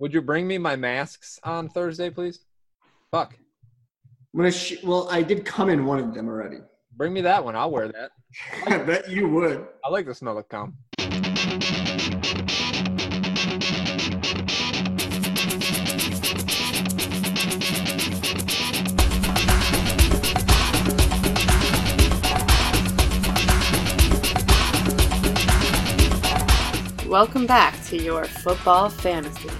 Would you bring me my masks on Thursday, please? Fuck. I'm gonna. Sh- well, I did come in one of them already. Bring me that one. I'll wear that. I bet you would. I like the smell of cum. Welcome back to your football fantasy.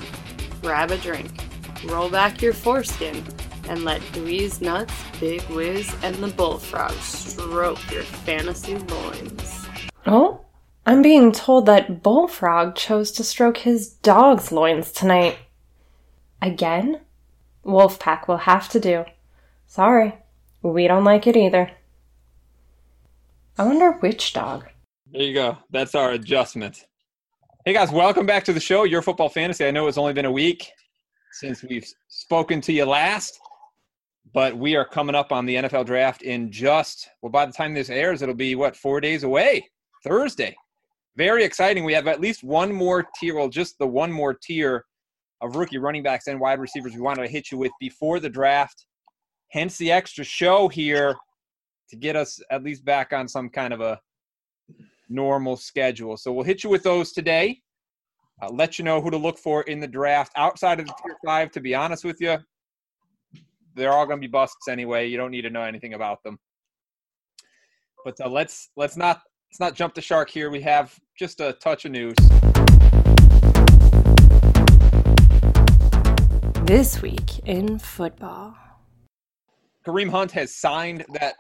Grab a drink, roll back your foreskin, and let Dweez Nuts, Big Wiz, and the Bullfrog stroke your fantasy loins. Oh, I'm being told that Bullfrog chose to stroke his dog's loins tonight. Again? Wolfpack will have to do. Sorry, we don't like it either. I wonder which dog. There you go. That's our adjustment. Hey guys, welcome back to the show, Your Football Fantasy. I know it's only been a week since we've spoken to you last, but we are coming up on the NFL draft in just, well, by the time this airs, it'll be what, four days away? Thursday. Very exciting. We have at least one more tier, well, just the one more tier of rookie running backs and wide receivers we wanted to hit you with before the draft. Hence the extra show here to get us at least back on some kind of a normal schedule. So we'll hit you with those today. I'll let you know who to look for in the draft. Outside of the tier five, to be honest with you, they're all going to be busts anyway. You don't need to know anything about them. But uh, let's let's not let's not jump the shark here. We have just a touch of news. This week in football. Kareem Hunt has signed that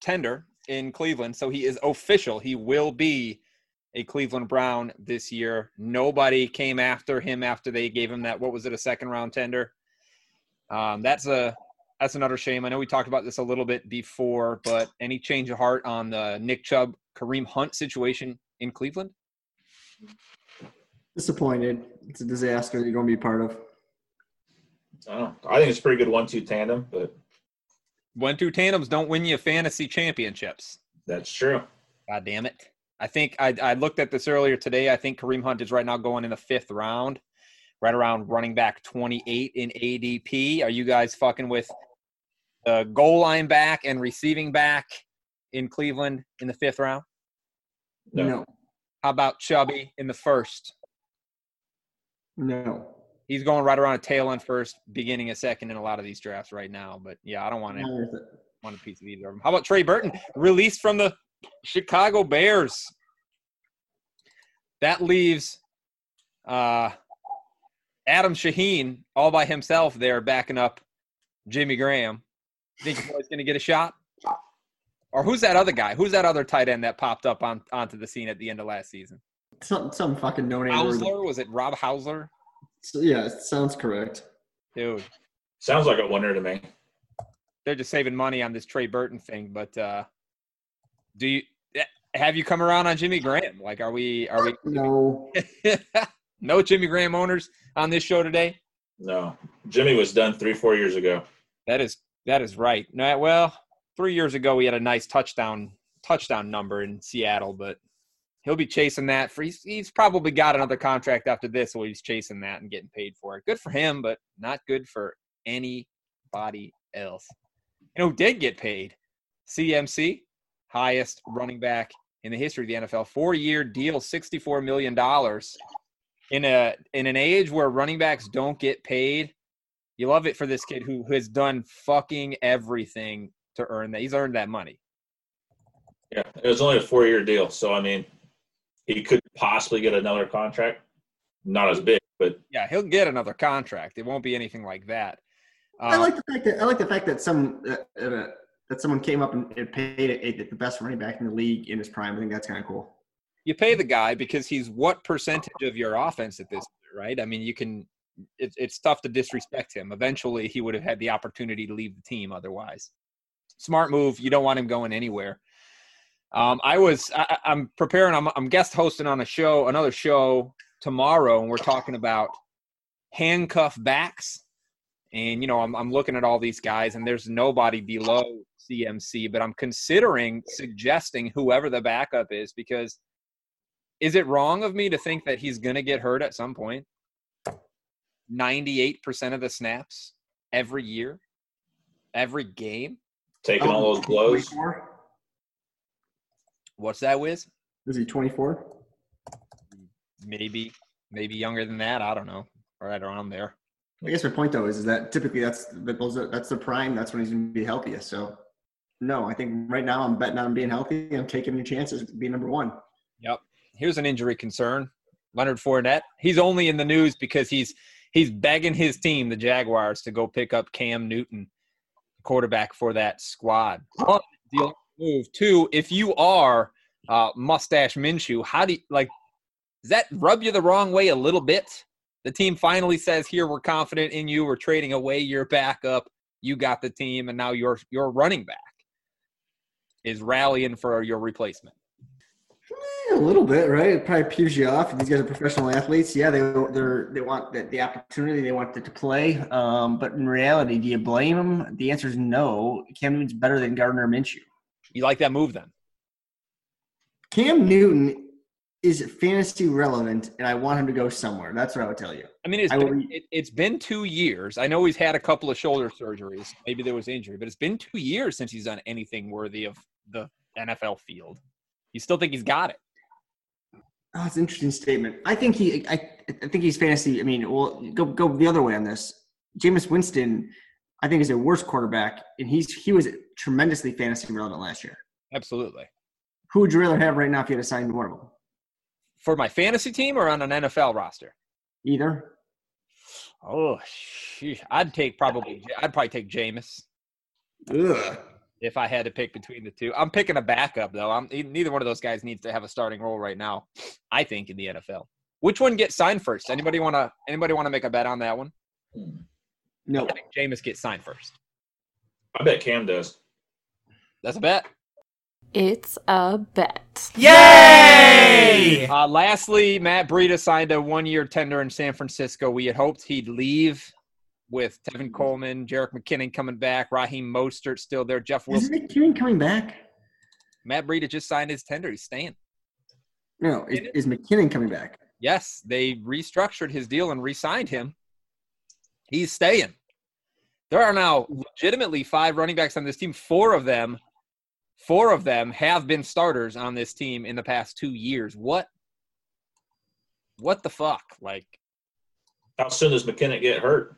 tender in Cleveland, so he is official. He will be a Cleveland Brown this year. Nobody came after him after they gave him that. What was it? A second round tender. Um, that's a that's another shame. I know we talked about this a little bit before, but any change of heart on the Nick Chubb Kareem Hunt situation in Cleveland? Disappointed. It's a disaster you're going to be part of. I don't know. I think it's a pretty good one-two tandem, but One two tandems don't win you fantasy championships. that's true. God damn it. I think I, I looked at this earlier today. I think Kareem Hunt is right now going in the fifth round, right around running back 28 in ADP. Are you guys fucking with the goal line back and receiving back in Cleveland in the fifth round? No. No. How about Chubby in the first? No. He's going right around a tail end first, beginning a second in a lot of these drafts right now. But yeah, I don't want to want a piece of either of them. How about Trey Burton, released from the Chicago Bears? That leaves uh, Adam Shaheen all by himself there, backing up Jimmy Graham. Think he's going to get a shot? Or who's that other guy? Who's that other tight end that popped up on onto the scene at the end of last season? Some some fucking no name. Hausler? Was it Rob Hausler? So, yeah, it sounds correct. Dude, Sounds like a winner to me. they're just saving money on this Trey Burton thing. But uh, do you eh, have you come around on Jimmy Graham? Like, are we are we No. no Jimmy Graham owners on this show today? No, Jimmy was done three, four years ago. That is that is right. No, well, three years ago we had a nice touchdown touchdown number in Seattle, but he'll be chasing that for. He's, he's probably got another contract after this, so he's chasing that and getting paid for it. Good for him, but not good for anybody else. You know who did get paid? CMC, highest running back in the history of the NFL, four year deal, sixty four million dollars. In a in an age where running backs don't get paid, you love it for this kid who has done fucking everything to earn that. He's earned that money. Yeah, it was only a four-year deal, so I mean, he could possibly get another contract. Not as big, but Yeah, he'll get another contract. It won't be anything like that. I like the fact that I like the fact that some uh, uh, that someone came up and, and paid it, it the best running back in the league in his prime. I think that's kind of cool. you pay the guy because he's what percentage of your offense at this point, right? I mean, you can. It, it's tough to disrespect him. Eventually, he would have had the opportunity to leave the team. Otherwise, smart move. You don't want him going anywhere. Um, I was. I, I'm preparing. I'm, I'm guest hosting on a show, another show tomorrow, and we're talking about handcuff backs. And you know, I'm I'm looking at all these guys, and there's nobody below CMC, but I'm considering suggesting whoever the backup is because is it wrong of me to think that he's going to get hurt at some point? 98% of the snaps every year, every game. Taking all those blows. 24? What's that, Wiz? Is he 24? Maybe, maybe younger than that. I don't know. Right around there. I guess my point though is, is that typically that's that those that's the prime. That's when he's going to be healthiest. So, no, I think right now I'm betting on being healthy. I'm taking your chances to be number one. Yep. Here's an injury concern. Leonard Fournette. He's only in the news because he's he's begging his team, the Jaguars, to go pick up Cam Newton, quarterback for that squad. One, deal move. Two, if you are uh, mustache Minshew, how do you like? Does that rub you the wrong way a little bit? The team finally says, "Here, we're confident in you. We're trading away your backup. You got the team, and now your your running back is rallying for your replacement." A little bit, right? It probably peers you off. These guys are professional athletes. Yeah, they they're they want the, the opportunity. They want to play. Um, but in reality, do you blame them? The answer is no. Cam Newton's better than Gardner Minshew. You like that move then? Cam Newton is fantasy relevant, and I want him to go somewhere. That's what I would tell you. I mean, it's I been, will- it, it's been two years. I know he's had a couple of shoulder surgeries. Maybe there was injury, but it's been two years since he's done anything worthy of the NFL field. You still think he's got it? Oh, it's an interesting statement. I think he. I, I think he's fantasy. I mean, well, go go the other way on this. Jameis Winston, I think, is a worse quarterback, and he's he was tremendously fantasy relevant last year. Absolutely. Who would you rather have right now if you had to sign one of them? For my fantasy team or on an NFL roster? Either. Oh, sheesh. I'd take probably. I'd probably take Jameis Ugh. if I had to pick between the two. I'm picking a backup though. I'm neither one of those guys needs to have a starting role right now. I think in the NFL. Which one gets signed first? Anybody want to? Anybody want to make a bet on that one? Hmm. No. I think Jameis gets signed first. I bet Cam does. That's a bet. It's a bet. Yay! Uh, lastly, Matt Breida signed a one-year tender in San Francisco. We had hoped he'd leave with Tevin Coleman, Jerick McKinnon coming back, Raheem Mostert still there, Jeff Wilson. Isn't McKinnon coming back? Matt Breida just signed his tender. He's staying. No. Is, is McKinnon coming back? Yes, they restructured his deal and re-signed him. He's staying. There are now legitimately five running backs on this team. Four of them, four of them have been starters on this team in the past two years. What? What the fuck? Like How soon does McKinnon get hurt?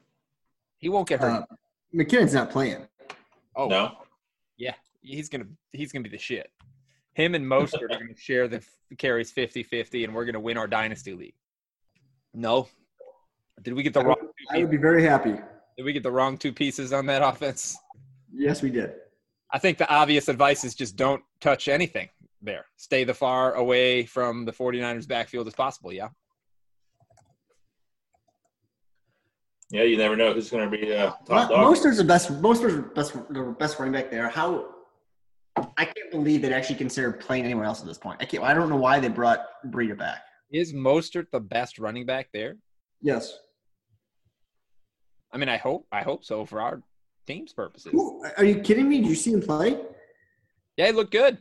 he won't get hurt. Uh, McKinnon's not playing. oh No. yeah, he's gonna he's gonna be the shit. Him and Mostert are gonna share the f- carries 50-50 and we're gonna win our dynasty league. No. Did we get the wrong would, two I would be very happy. Did we get the wrong two pieces on that offense? Yes, we did. I think the obvious advice is just don't touch anything there. Stay the far away from the 49ers backfield as possible, yeah. Yeah, you never know who's going to be uh, top Mo- dog. Mostert's the best. Mostert's the best. The best running back there. How? I can't believe they'd actually considered playing anyone else at this point. I can't. I don't know why they brought Breida back. Is Mostert the best running back there? Yes. I mean, I hope I hope so for our team's purposes. Who, are you kidding me? Did you see him play? Yeah, he looked good.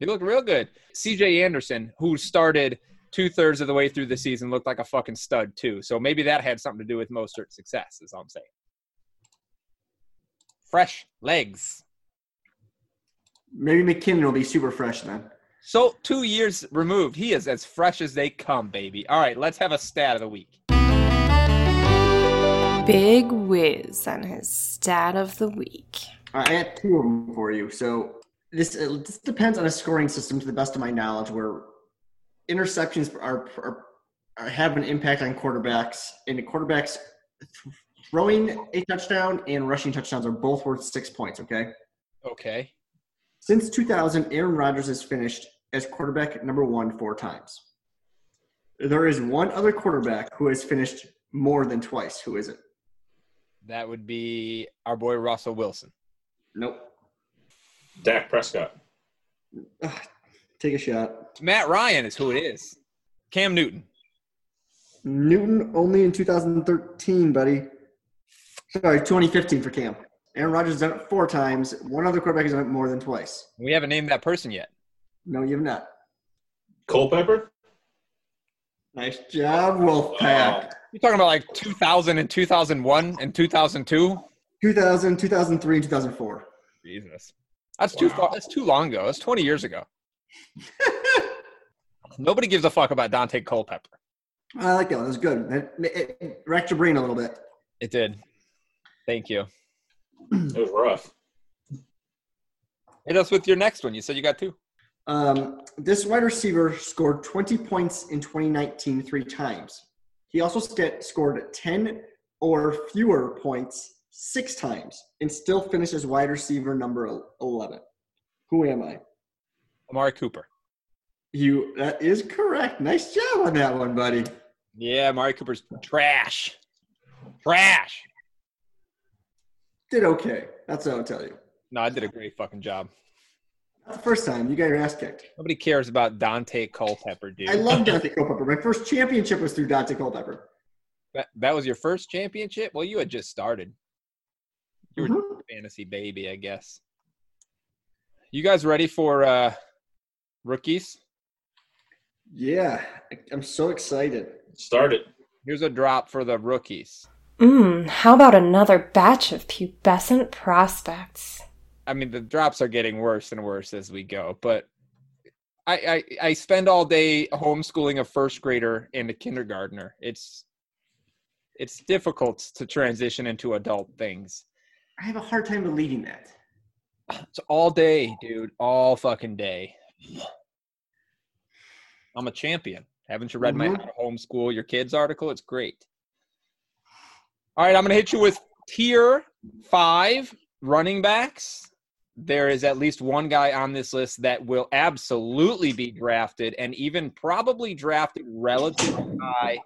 He looked real good. CJ Anderson, who started two thirds of the way through the season, looked like a fucking stud too. So maybe that had something to do with Mostert's success, is all I'm saying. Fresh legs. Maybe McKinnon will be super fresh then. So two years removed, he is as fresh as they come, baby. All right, let's have a stat of the week. Big Wiz and his stat of the week. All right, I got two of them for you. So this, uh, this depends on a scoring system, to the best of my knowledge, where interceptions are, are, are have an impact on quarterbacks, and the quarterbacks throwing a touchdown and rushing touchdowns are both worth six points. Okay. Okay. Since 2000, Aaron Rodgers has finished as quarterback number one four times. There is one other quarterback who has finished more than twice. Who is it? That would be our boy Russell Wilson. Nope. Dak Prescott. Ugh, take a shot. Matt Ryan is who it is. Cam Newton. Newton only in 2013, buddy. Sorry, 2015 for Cam. Aaron Rodgers has done it four times. One other quarterback has done it more than twice. We haven't named that person yet. No, you have not. Culpepper? Nice job, Wolfpack. Wow. You're talking about like 2000 and 2001 and 2002. 2000, 2003, and 2004. Jesus, that's too far. That's too long ago. That's 20 years ago. Nobody gives a fuck about Daunte Culpepper. I like that one. It was good. It, it, it wrecked your brain a little bit. It did. Thank you. It was rough. Hit us with your next one. You said you got two. Um, this wide receiver scored 20 points in 2019 three times. He also st- scored 10 or fewer points six times and still finishes wide receiver number 11. Who am I? Amari Cooper. You that is correct. Nice job on that one, buddy. Yeah, Amari Cooper's trash. Trash. Did okay. That's what I'll tell you. No, I did a great fucking job. Not the first time you got your ass kicked. Nobody cares about Daunte Culpepper, dude. I love Daunte Culpepper. My first championship was through Daunte Culpepper. that, that was your first championship? Well, you had just started. You were Mhm. a fantasy baby, I guess. You guys ready for uh rookies? Yeah, I'm so excited. Started. Here's a drop for the rookies. Mmm, how about another batch of pubescent prospects? I mean, the drops are getting worse and worse as we go, but I, I I spend all day homeschooling a first grader and a kindergartner. It's it's difficult to transition into adult things. I have a hard time believing that. It's all day, dude. All fucking day. I'm a champion. Haven't you read my Mhm. How to Homeschool Your Kids article? It's great. All right, I'm going to hit you with tier five running backs. There is at least one guy on this list that will absolutely be drafted and even probably drafted relatively high.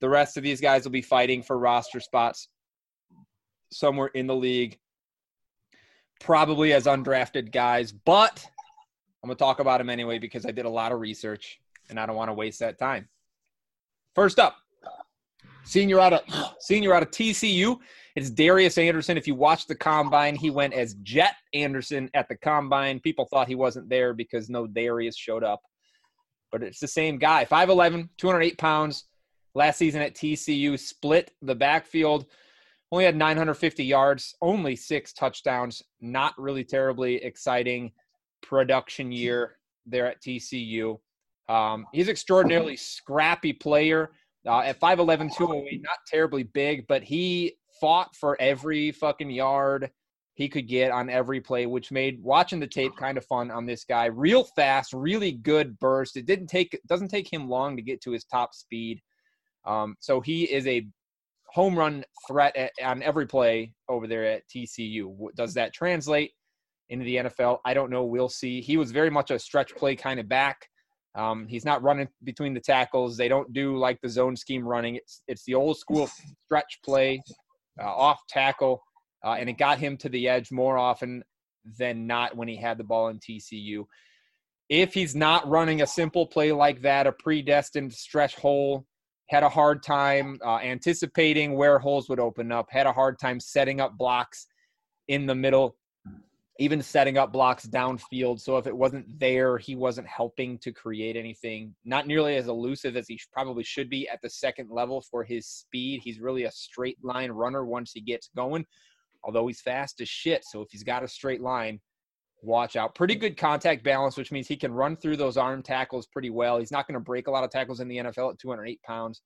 The rest of these guys will be fighting for roster spots somewhere in the league probably as undrafted guys, but I'm going to talk about them anyway because I did a lot of research and I don't want to waste that time. First up, senior out of senior out of TCU, it's Darius Anderson. If you watch the combine, he went as Jet Anderson at the combine. People thought he wasn't there because no Darius showed up. But it's the same guy. 5'11, 208 pounds. Last season at TCU, split the backfield only had 950 yards, only six touchdowns. Not really terribly exciting production year there at TCU. Um, he's an extraordinarily scrappy player. Uh, at 5'11, 208, not terribly big, but he fought for every fucking yard he could get on every play, which made watching the tape kind of fun on this guy. Real fast, really good burst. It didn't take doesn't take him long to get to his top speed. Um, so he is a home run threat at, on every play over there at TCU. Does that translate into the NFL? I don't know. We'll see. He was very much a stretch play kind of back. Um, he's not running between the tackles. They don't do like the zone scheme running. It's it's the old school stretch play, uh, off tackle, uh, and it got him to the edge more often than not when he had the ball in TCU. If he's not running a simple play like that, a predestined stretch hole, had a hard time uh, anticipating where holes would open up, had a hard time setting up blocks in the middle, even setting up blocks downfield. So if it wasn't there, he wasn't helping to create anything. Not nearly as elusive as he probably should be at the second level for his speed. He's really a straight line runner once he gets going, although he's fast as shit. So if he's got a straight line, watch out. Pretty good contact balance, which means he can run through those arm tackles pretty well. He's not going to break a lot of tackles in the NFL at 208 pounds,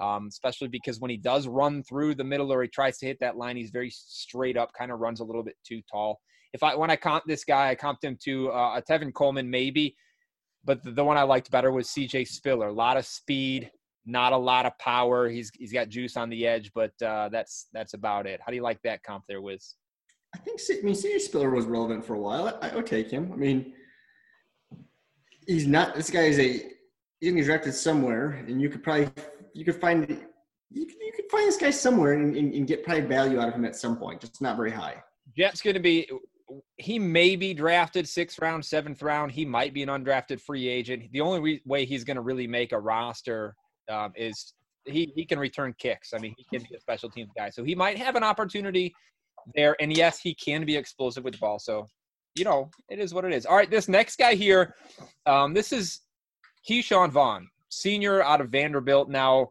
um, especially because when he does run through the middle or he tries to hit that line, he's very straight up, kind of runs a little bit too tall. If I when I comp this guy, I comped him to uh, a Tevin Coleman maybe, but the, the one I liked better was C.J. Spiller. A lot of speed, not a lot of power. He's he's got juice on the edge, but uh, that's that's about it. How do you like that comp there, Wiz? I think I mean CJ Spiller was relevant for a while. I, I would take him. I mean, he's not. This guy is a he's gonna be drafted somewhere, and you could probably you could find you could, you could find this guy somewhere and, and, and get probably value out of him at some point, just not very high. Jet's going to be. He may be drafted sixth round, seventh round. He might be an undrafted free agent. The only re- way he's going to really make a roster um, is he he can return kicks. I mean, he can be a special teams guy, so he might have an opportunity there. And yes, he can be explosive with the ball. So you know, it is what it is. All right, this next guy here, um, this is Ke'Shawn Vaughn, senior out of Vanderbilt. Now,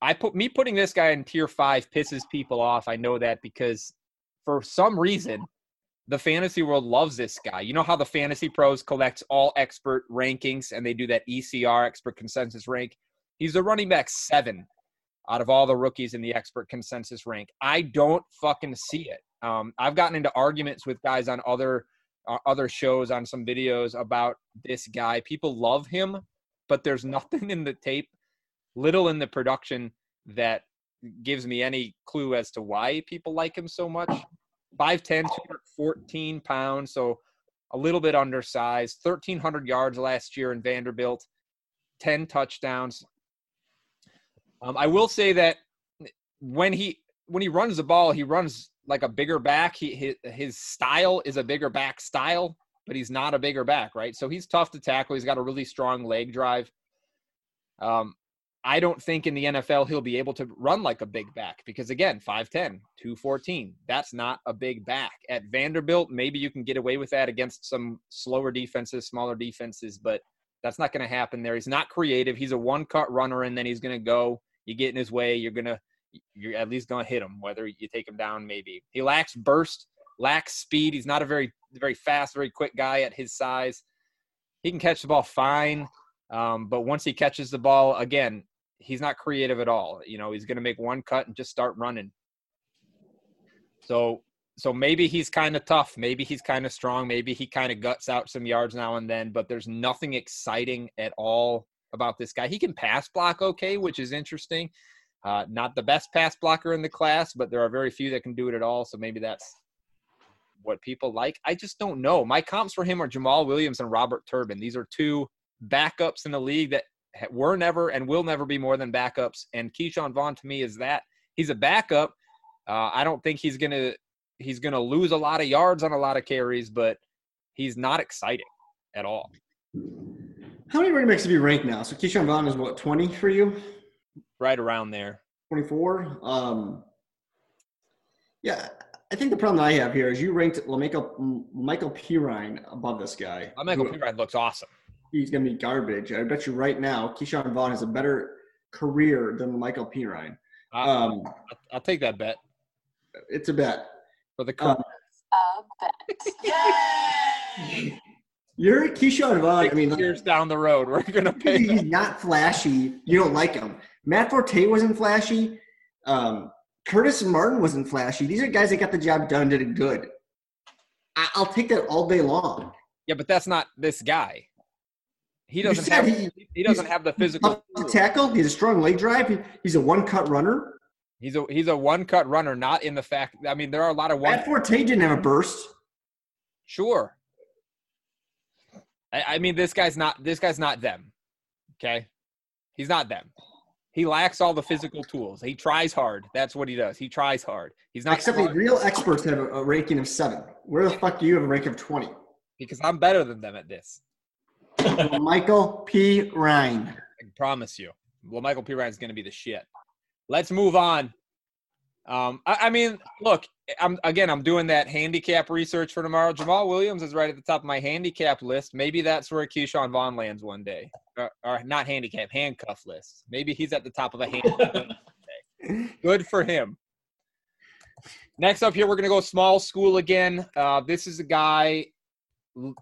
I put me putting this guy in tier five pisses people off. I know that because for some reason the fantasy world loves this guy. You know how the fantasy pros collects all expert rankings and they do that ECR expert consensus rank. He's the running back seven out of all the rookies in the expert consensus rank. I don't fucking see it. Um, I've gotten into arguments with guys on other uh, other shows on some videos about this guy. People love him, but there's nothing in the tape, little in the production that gives me any clue as to why people like him so much. 5'10, 214 pounds, so a little bit undersized. 1,300 yards last year in Vanderbilt, 10 touchdowns. Um, I will say that when he when he runs the ball, he runs like a bigger back. He his, his style is a bigger back style, but he's not a bigger back, right? So he's tough to tackle. He's got a really strong leg drive. Um, I don't think in the NFL he'll be able to run like a big back because again, 5'10, 214. That's not a big back. At Vanderbilt, maybe you can get away with that against some slower defenses, smaller defenses, but that's not going to happen there. He's not creative. He's a one cut runner and then he's going to go. You get in his way, you're going to you're at least going to hit him whether you take him down maybe. He lacks burst, lacks speed. He's not a very very fast, very quick guy at his size. He can catch the ball fine. Um, but once he catches the ball, again, he's not creative at all. You know, he's going to make one cut and just start running. So so maybe he's kind of tough, maybe he's kind of strong, maybe he kind of guts out some yards now and then, but there's nothing exciting at all about this guy. He can pass block okay, which is interesting. Uh, not the best pass blocker in the class, but there are very few that can do it at all. So maybe that's what people like. I just don't know. My comps for him are Jamaal Williams and Robert Turbin. These are two backups in the league that were never and will never be more than backups. And Ke'Shawn Vaughn to me is that he's a backup. Uh, I don't think he's gonna he's gonna lose a lot of yards on a lot of carries, but he's not exciting at all. How many running backs have you ranked now? So Ke'Shawn Vaughn is what twenty for you? Right around there. Twenty four. Um, yeah, I think the problem that I have here is you ranked Michael Michael Perine above this guy. Michael Perine looks awesome he's going to be garbage. I bet you right now, Ke'Shawn Vaughn has a better career than Michael Perine. Um, I'll take that bet. It's a bet. For the um, a bet. You're Ke'Shawn Vaughn. I mean, years down the road, we're gonna pay. He's him. not flashy. You don't like him. Matt Forte wasn't flashy. Um, Curtis Martin wasn't flashy. These are guys that got the job done, did it good. I- will take that all day long. Yeah, but that's not this guy. He doesn't have he, he doesn't have the physical to tackle. He's a strong leg drive. He, he's a one cut runner. He's a he's a one cut runner, not in the fact. I mean, there are a lot of one. Matt Forte didn't have a burst. Sure. I, I mean, this guy's not this guy's not them. Okay, he's not them. He lacks all the physical tools. He tries hard. That's what he does. He tries hard. He's not. Except the real experts have a, a ranking of seven. Where the fuck do you have a rank of twenty? Because I'm better than them at this. Michael P. Ryan. I promise you. Well, Michael Perine is going to be the shit. Let's move on. Um, I, I, mean, look, I'm again, I'm doing that handicap research for tomorrow. Jamaal Williams is right at the top of my handicap list. Maybe that's where Ke'Shawn Vaughn lands one day, or, or not handicap, handcuff list. Maybe he's at the top of a handicap. Good for him. Next up here, we're going to go small school again. Uh, this is a guy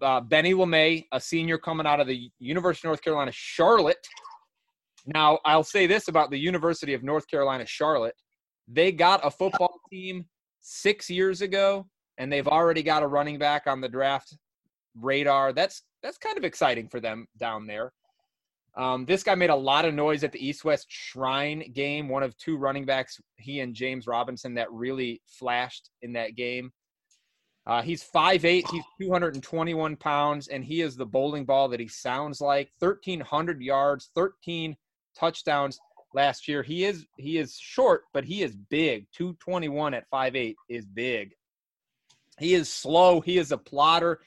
uh, Benny LeMay, a senior coming out of the University of North Carolina, Charlotte. Now, I'll say this about the University of North Carolina, Charlotte. They got a football team six years ago, and they've already got a running back on the draft radar. That's that's kind of exciting for them down there. Um, this guy made a lot of noise at the East West Shrine game. One of two running backs, he and James Robinson, that really flashed in that game. Uh, he's 5'8, he's 221 pounds, and he is the bowling ball that he sounds like. 1,300 yards, 13 touchdowns last year. He is he is short, but he is big. 221 at 5'8 is big. He is slow. He is a plotter.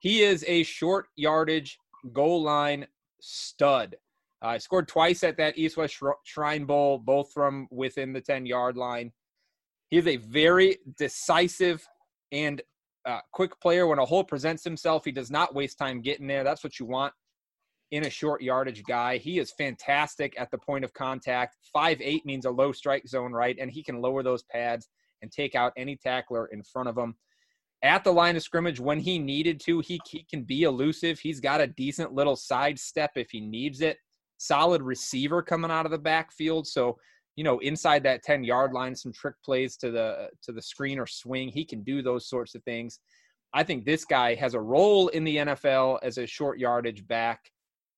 He is a short yardage goal line stud. I uh, scored twice at that East West Shrine Bowl, both from within the 10 yard line. He is a very decisive and uh, quick player. When a hole presents himself, he does not waste time getting there. That's what you want in a short yardage guy. He is fantastic at the point of contact. Five eight means a low strike zone, right? And he can lower those pads and take out any tackler in front of him. At the line of scrimmage, when he needed to, he, he can be elusive. He's got a decent little side step if he needs it. Solid receiver coming out of the backfield. So, you know, inside that 10 yard line, some trick plays to the to the screen or swing. He can do those sorts of things. I think this guy has a role in the NFL as a short yardage back.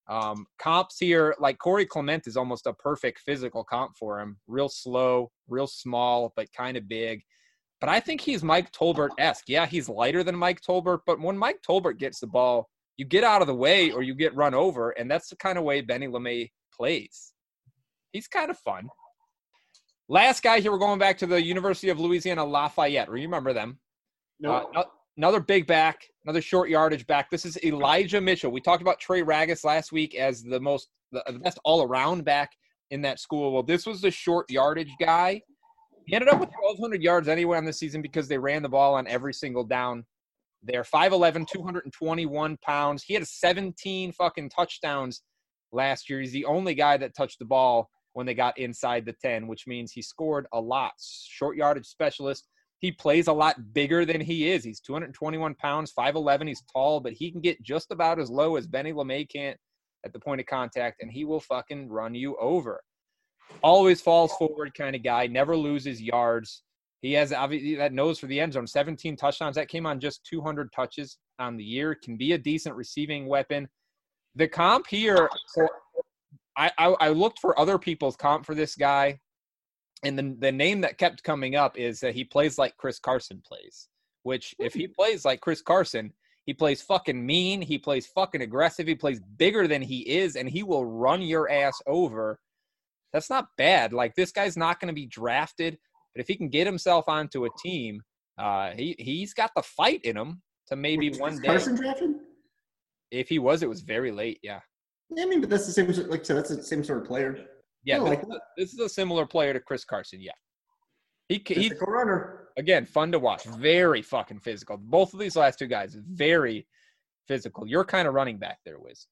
Um, comps here, like Corey Clement is almost a perfect physical comp for him. Real slow, real small, but kind of big. But I think he's Mike Tolbert esque. Yeah, he's lighter than Mike Tolbert, but when Mike Tolbert gets the ball, you get out of the way or you get run over, and that's the kind of way Benny LeMay plays. He's kind of fun. Last guy here, we're going back to the University of Louisiana Lafayette. Remember them? No. Uh, another big back, another short yardage back. This is Elijah Mitchell. We talked about Trey Ragas last week as the most, the, the best all around back in that school. Well, this was the short yardage guy. He ended up with 1,200 yards anyway on the season because they ran the ball on every single down there. 5'11, 221 pounds. He had 17 fucking touchdowns last year. He's the only guy that touched the ball when they got inside the 10, which means he scored a lot. Short yardage specialist he plays a lot bigger than he is. He's 221 pounds, 5'11. He's tall, but he can get just about as low as Benny LeMay can't at the point of contact, and he will fucking run you over. Always falls forward kind of guy, never loses yards. He has obviously that nose for the end zone, 17 touchdowns. That came on just 200 touches on the year. Can be a decent receiving weapon. The comp here, I, I, I looked for other people's comp for this guy and the, the name that kept coming up is that he plays like Chris Carson plays, which if he plays like Chris Carson, he plays fucking mean, he plays fucking aggressive, he plays bigger than he is, and he will run your ass over. That's not bad. Like this guy's not going to be drafted, but if he can get himself onto a team, uh, he he's got the fight in him to maybe Was one day. Carson drafted? If he was, it was very late. Yeah, Yeah, I mean, but that's the same. Like I said, that's the same sort of player. yeah. This, like is a- this is a similar player to Chris Carson. Yeah, he c- he Physical runner. again, fun to watch. Very fucking physical. Both of these last two guys, very physical. You're kind of running back there, Wiz.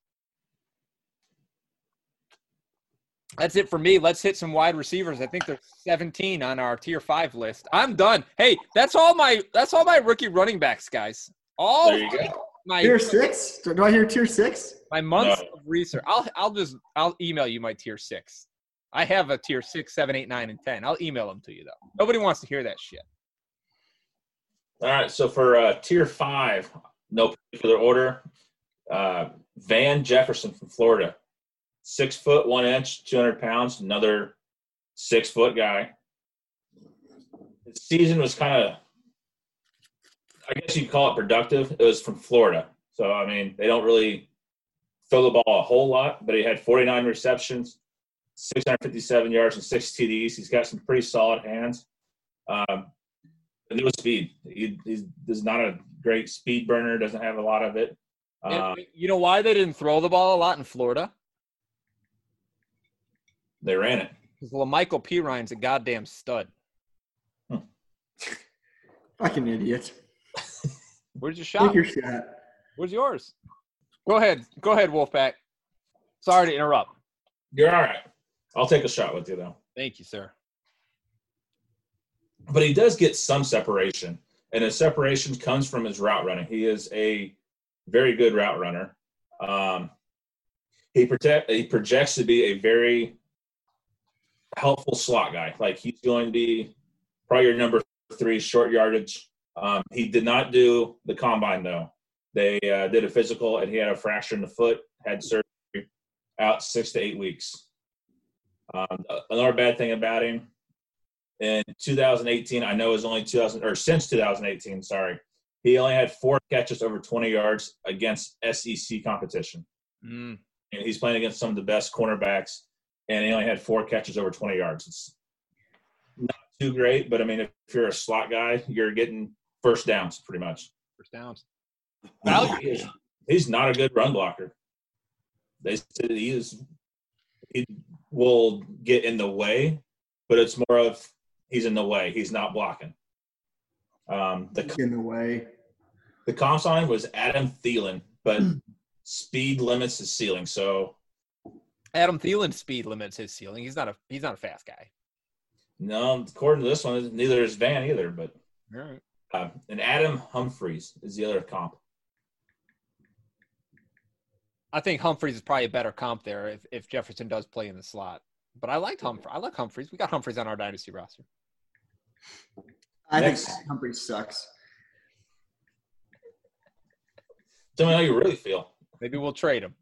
That's it for me. Let's hit some wide receivers. I think there's 17 on our tier five list. I'm done. Hey, that's all my that's all my rookie running backs, guys. All There you go. my Tier six? Do I hear tier six? my months No. Research. I'll I'll just I'll email you my tier six. I have a tier six, seven, eight, nine, and ten. I'll email them to you though. Nobody wants to hear that shit. All right, so for uh, tier five, no particular order, uh, Van Jefferson from Florida, six foot one inch, two hundred pounds, another six foot guy. His season was kind of, I guess you'd call it productive. It was from Florida, so I mean they don't really throw the ball a whole lot, but he had forty nine receptions, six hundred fifty seven yards, and six TDs. He's got some pretty solid hands. Um, and there was speed. He, he's, he's not a great speed burner. Doesn't have a lot of it. And Uh, you know why they didn't throw the ball a lot in Florida? they ran it. Because La'Mical Perine's a goddamn stud. Fucking idiot. Where's your shot? Take your shot. Where's yours? Go ahead. Go ahead, Wolfpack. Sorry to interrupt. You're all right. I'll take a shot with you though. Thank you, sir. But he does get some separation, and his separation comes from his route running. He is a very good route runner. Um, he protect he projects to be a very helpful slot guy. Like he's going to be probably your number three short yardage. Um, he did not do the combine though. They uh, did a physical, and he had a fracture in the foot. Had surgery, out six to eight weeks. Um, another bad thing about him in 2018, I know it was only 2000 or since 2018. Sorry, he only had four catches over 20 yards against SEC competition, Mm. and he's playing against some of the best cornerbacks, and he only had four catches over 20 yards. It's not too great, but I mean, if you're a slot guy, you're getting first downs pretty much. First downs. He is- he's not a good run blocker. They said he is. He will get in the way, but it's more of he's in the way. He's not blocking. Um, the In the way. the comp sign was Adam Thielen, but speed limits his ceiling. So Adam Thielen speed limits his ceiling. He's not a he's not a fast guy. no, according to this one, neither is Van either. But All right. uh, and Adam Humphries is the other comp. I think Humphries is probably a better comp there if, if Jefferson does play in the slot. But I liked Humphries. I like Humphries. We got Humphries on our dynasty roster. I Next. think Humphries sucks. Tell me how you really feel. Maybe we'll trade him.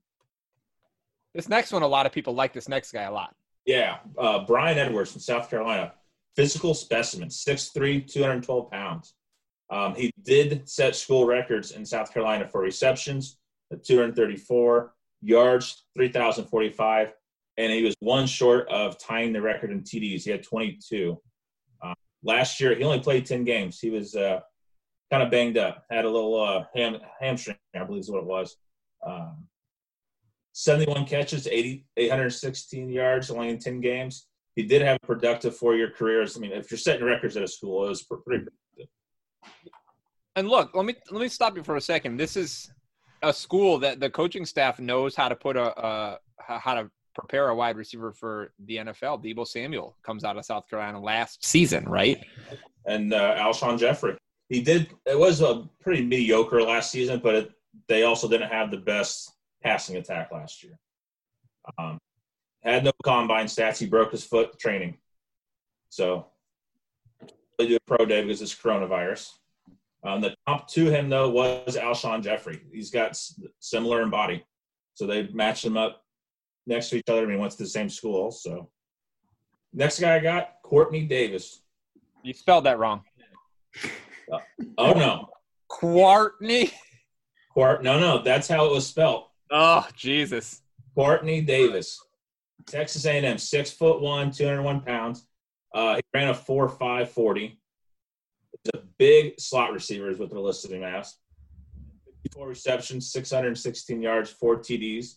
This next one, a lot of people like this next guy a lot. Yeah, uh, Bryan Edwards from South Carolina, physical specimen, 6'3", 212 pounds. Um, he did set school records in South Carolina for receptions at 234, yards 3,045, and he was one short of tying the record in TDs. He had 22. Uh, last year, he only played 10 games. He was uh, kind of banged up, had a little uh, ham, hamstring, I believe is what it was. Um, 71 catches, 80, 816 yards, only in 10 games. He did have a productive four-year career. I mean, if you're setting records at a school, it was pretty productive. And look, let me let me stop you for a second. This is a school that the coaching staff knows how to put a, a how to prepare a wide receiver for the NFL. Deebo Samuel comes out of South Carolina last season, right? And uh, Alshon Jeffery, he did. It was a pretty mediocre last season, but it, they also didn't have the best passing attack last year. Um, had no combine stats. He broke his foot training, so they do a pro day because it's coronavirus. Um, the top to him though was Alshon Jeffery. He's got s- similar in body, so they matched him up next to each other. and he went to the same school. So next guy I got Quartney Davis. You spelled that wrong. Oh no, Courtney. Court. No, no, that's how it was spelled. Oh Jesus. Quartney Davis, Texas A&M, six foot one, two hundred one pounds. Uh, he ran a four five forty. It's a big slot receiver, is what they're listing him as. Fifty-four receptions, six hundred sixteen yards, four TDs.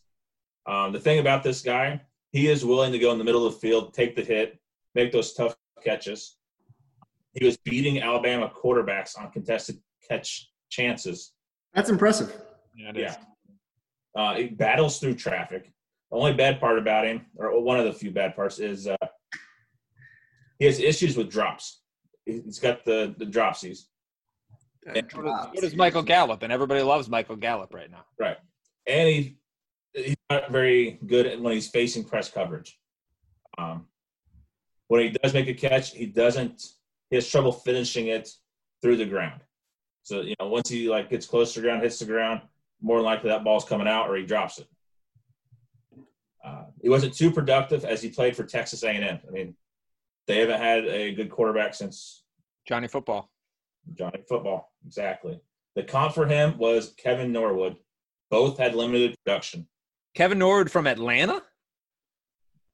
Um, the thing about this guy, he is willing to go in the middle of the field, take the hit, make those tough catches. He was beating Alabama quarterbacks on contested catch chances. That's impressive. Yeah. Yeah. Uh, he battles through traffic. The only bad part about him, or one of the few bad parts, is uh, he has issues with drops. He- He's got the the dropsies, What is, what is Michael Gallup? And everybody loves Michael Gallup right now. Right, and he he's not very good at when he's facing press coverage. Um, when he does make a catch, he doesn't. He has trouble finishing it through the ground. So you know, once he like gets close to the ground, hits the ground, more than likely that ball's coming out or he drops it. Uh, he wasn't too productive as he played for Texas A&M. I mean, they haven't had a good quarterback since Johnny Football. Johnny Football. Exactly. The comp for him was Kevin Norwood. Both had limited production. Kevin Norwood from Atlanta.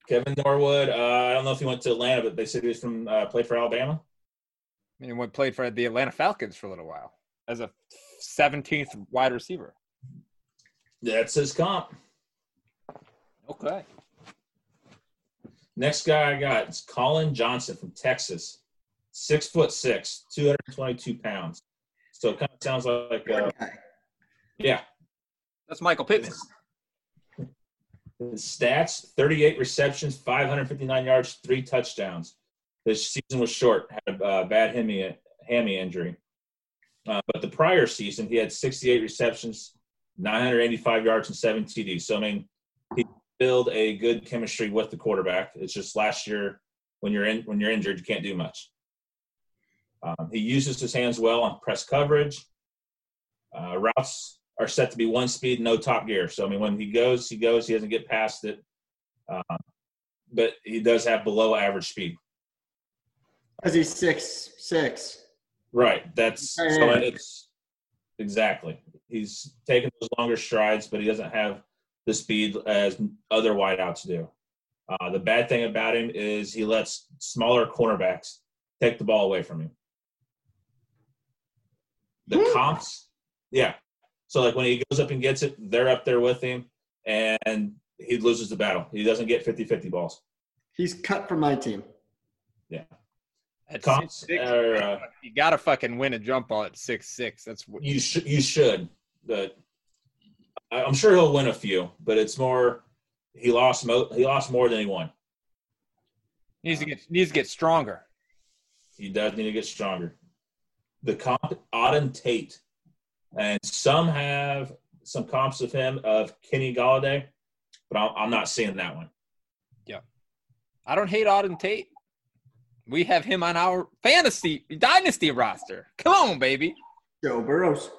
Kevin Norwood. Uh, I don't know if he went to Atlanta, but they said he was from uh, played for Alabama. I mean, he went played for the Atlanta Falcons for a little while as a 17th wide receiver. That's his comp. Okay. Next guy I got is Collin Johnson from Texas, six foot six, two hundred twenty-two pounds. So it kind of sounds like, uh, yeah. That's Michael Pittman. His stats: thirty-eight receptions, five hundred fifty-nine yards, three touchdowns. This season was short, had a uh, bad hammy hammy injury. Uh, but the prior season, he had sixty-eight receptions, nine hundred eighty-five yards, and seven TDs. So I mean, he build a good chemistry with the quarterback. It's just last year when you're in when you're injured, you can't do much. Um, he uses his hands well on press coverage. Uh, routes are set to be one speed, no top gear. So I mean, when he goes, he goes. He doesn't get past it, uh, but he does have below average speed. Because he's six six. Right. That's so it's exactly. He's taking those longer strides, but he doesn't have the speed as other wideouts do. Uh, the bad thing about him is he lets smaller cornerbacks take the ball away from him. The Hmm. comps, yeah. So like when he goes up and gets it, they're up there with him, and he loses the battle. He doesn't get 50-50 balls. He's cut from my team. Yeah. At Comps 6'6", are, uh, you gotta fucking win a jump ball at six six. That's what you should you should but I- I'm sure he'll win a few, but it's more he lost mo- he lost more than he won. Needs to get needs to get stronger. He does need to get stronger. The comp Auden Tate, and some have some comps of him of Kenny Golladay, but I'm, I'm not seeing that one. Yeah, I don't hate Auden Tate. We have him on our fantasy dynasty roster. Come on, baby. Joe Burrows.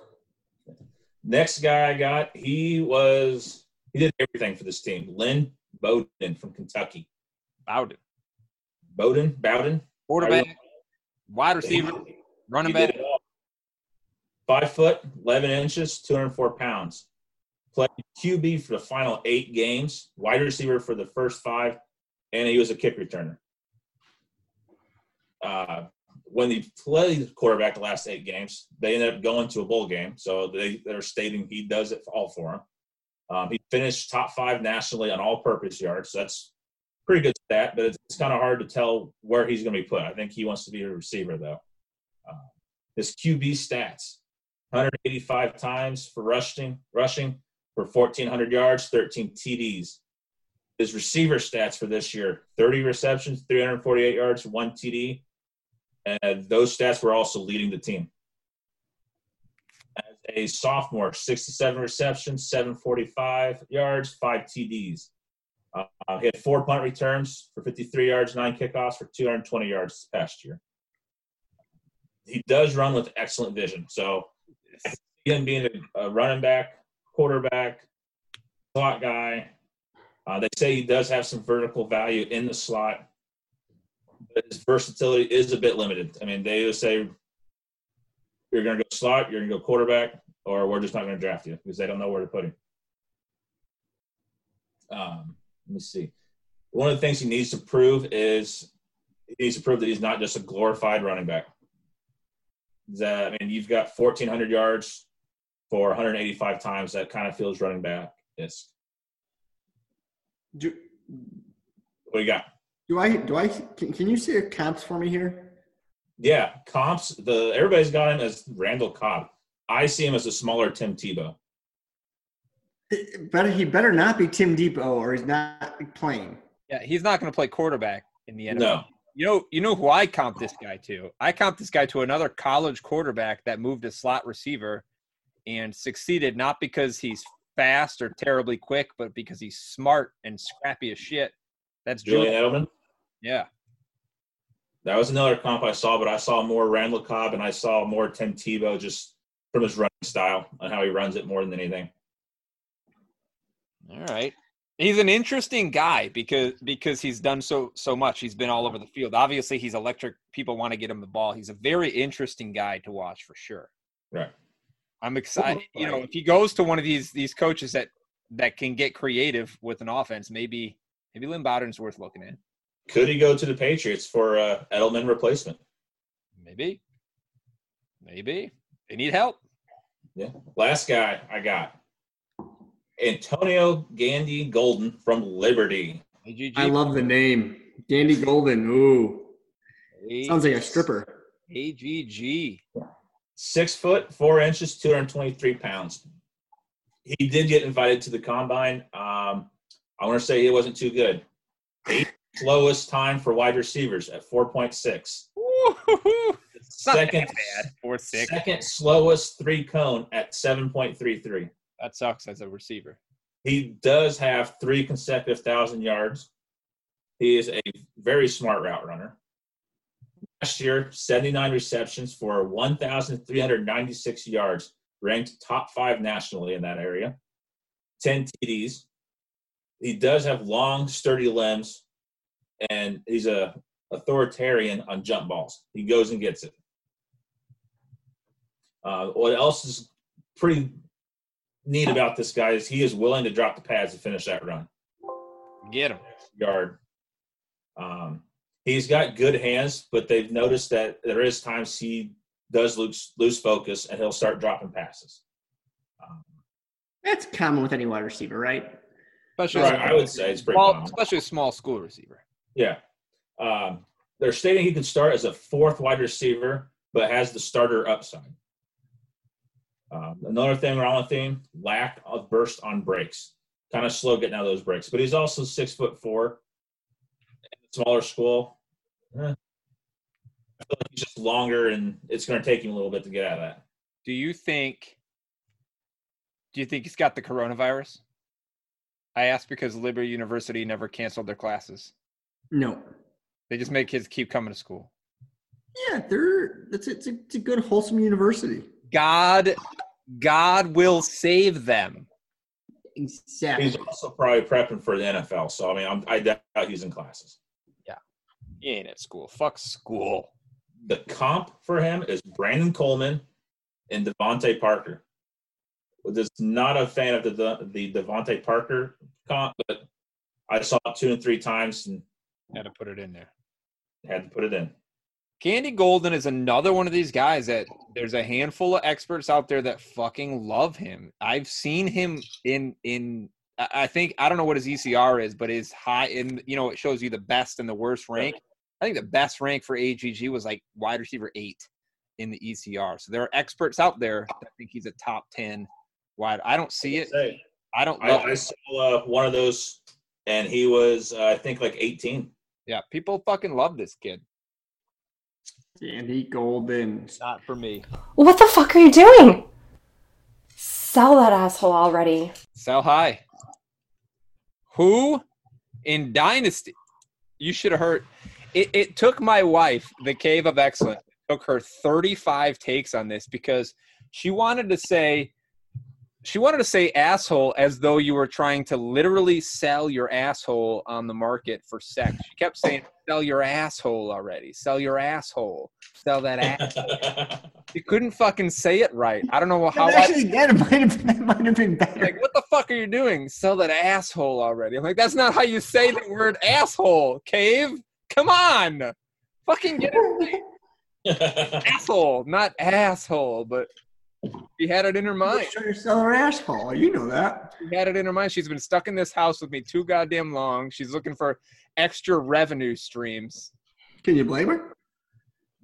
Next guy I got, he was he did everything for this team. Lynn Bowden from Kentucky. Bowden. Bowden, Bowden, Quarterback, wide receiver, He- running back. Five foot, eleven inches, two hundred four pounds. Played QB for the final eight games, wide receiver for the first five, and he was a kick returner. Uh, when he played quarterback the last eight games, they ended up going to a bowl game. So they, they're stating he does it all for them. Um, he finished top five nationally on all purpose yards. So that's pretty good stat, but it's, it's kind of hard to tell where he's going to be put. I think he wants to be a receiver, though. Uh, his QB stats 185 times for rushing, rushing for 1,400 yards, 13 TDs. His receiver stats for this year 30 receptions, 348 yards, one TD. And those stats were also leading the team. As a sophomore, 67 receptions, 745 yards, five TDs. Uh, he had four punt returns for 53 yards, nine kickoffs for 220 yards this past year. He does run with excellent vision. So, him being a, a running back, quarterback, slot guy, uh, they say he does have some vertical value in the slot, his versatility is a bit limited. I mean, they say you're going to go slot, you're going to go quarterback, or we're just not going to draft you because they don't know where to put him. Um, let me see. One of the things he needs to prove is he needs to prove that he's not just a glorified running back. That I mean, you've got 1,400 yards for 185 times. That kind of feels running back. Yes. Do, What do you got? Do I do I can, can you see your comps for me here? Yeah, comps. The everybody's got him as Randall Cobb. I see him as a smaller Tim Tebow. It- Better he better not be Tim Depot or he's not playing. Yeah, he's not going to play quarterback in the NFL. No, You know, you know who I comp this guy to? I comp this guy to another college quarterback that moved to slot receiver and succeeded not because he's fast or terribly quick, but because he's smart and scrappy as shit. That's Julian Julian. Edelman. Yeah. That was another comp I saw, but I saw more Randall Cobb and I saw more Tim Tebow just from his running style and how he runs it more than anything. All right. He's an interesting guy because because he's done so so much. He's been all over the field. Obviously, he's electric. People want to get him the ball. He's a very interesting guy to watch for sure. Right. I'm excited. You know, if he goes to one of these these coaches that that can get creative with an offense, maybe maybe Lynn Bowden's worth looking at. Could he go to the Patriots for uh, Edelman replacement? Maybe. Maybe. They need help. Yeah. Last guy I got Antonio Gandy Golden from Liberty. AGG. I love the name. Gandy Golden. Ooh. Sounds like a stripper. AGG. Six foot, four inches, 223 pounds. He did get invited to the combine. Um, I want to say it wasn't too good. Eighth slowest time for wide receivers at 4.6. Woo-hoo-hoo. It's not Second, bad. Four six. second slowest three cone at 7.33. That sucks as a receiver. He does have three consecutive thousand yards. He is a very smart route runner. Last year, 79 receptions for 1,396 yards, ranked top five nationally in that area. 10 TDs. He does have long, sturdy limbs, and he's a authoritarian on jump balls. He goes and gets it. Uh, what else is pretty neat about this guy is he is willing to drop the pads to finish that run Get him. yard. Um, he's got good hands, but they've noticed that there is times he does lose lose focus and he'll start dropping passes. Um, That's common with any wide receiver, right? Especially, right, I would say it's pretty small, common. especially a small school receiver. Yeah. Um, they're stating he can start as a fourth wide receiver, but has the starter upside. Um, another thing with him, lack of burst on breaks. Kind of slow getting out of those breaks. But he's also six foot four, smaller school. Eh, like he's just longer, and it's going to take him a little bit to get out of that. Do you think? Do you think he's got the coronavirus? I asked because Liberty University never canceled their classes. No. They just make kids keep coming to school. Yeah, they're it's it's a, it's a good wholesome university. God, God will save them. Exactly. He's also probably prepping for the NFL. So I mean, I'm, I doubt he's in classes. Yeah, he ain't at school. Fuck school. The comp for him is Brandon Coleman and DeVante Parker. Just not a fan of the the, the DeVante Parker comp, but I saw it two and three times and Had to put it in there. had to put it in. Gandy Golden is another one of these guys that there's a handful of experts out there that fucking love him. I've seen him in in I I think I don't know what his ECR is, but his high in you know it shows you the best and the worst rank. I think the best rank for AGG was like wide receiver eight in the ECR. So there are experts out there that think he's a top ten wide. I don't see it. Say, I don't I, I saw uh, one of those, and he was uh, I think like 18. Yeah, people fucking love this kid. Andy Golden. Not for me. What the fuck are you doing? Sell that asshole already. Sell high. Who in Dynasty? You should have heard. It, it took my wife, the Cave of Excellence, took her 35 takes on this because she wanted to say, she wanted to say asshole as though you were trying to literally sell your asshole on the market for sex. She kept oh. saying, sell your asshole already. Sell your asshole. Sell that ass. She couldn't fucking say it right. I don't know how I, Actually, that might have been, that might have been better. like, what the fuck are you doing? Sell that asshole already. I'm like, that's not how you say the word asshole, cave. Come on. Fucking get it right. Asshole, not asshole, but she had it in her mind. Show yourself her asshole. Oh, you know that. She had it in her mind. She's been stuck in this house with me too goddamn long. She's looking for extra revenue streams. Can you blame her?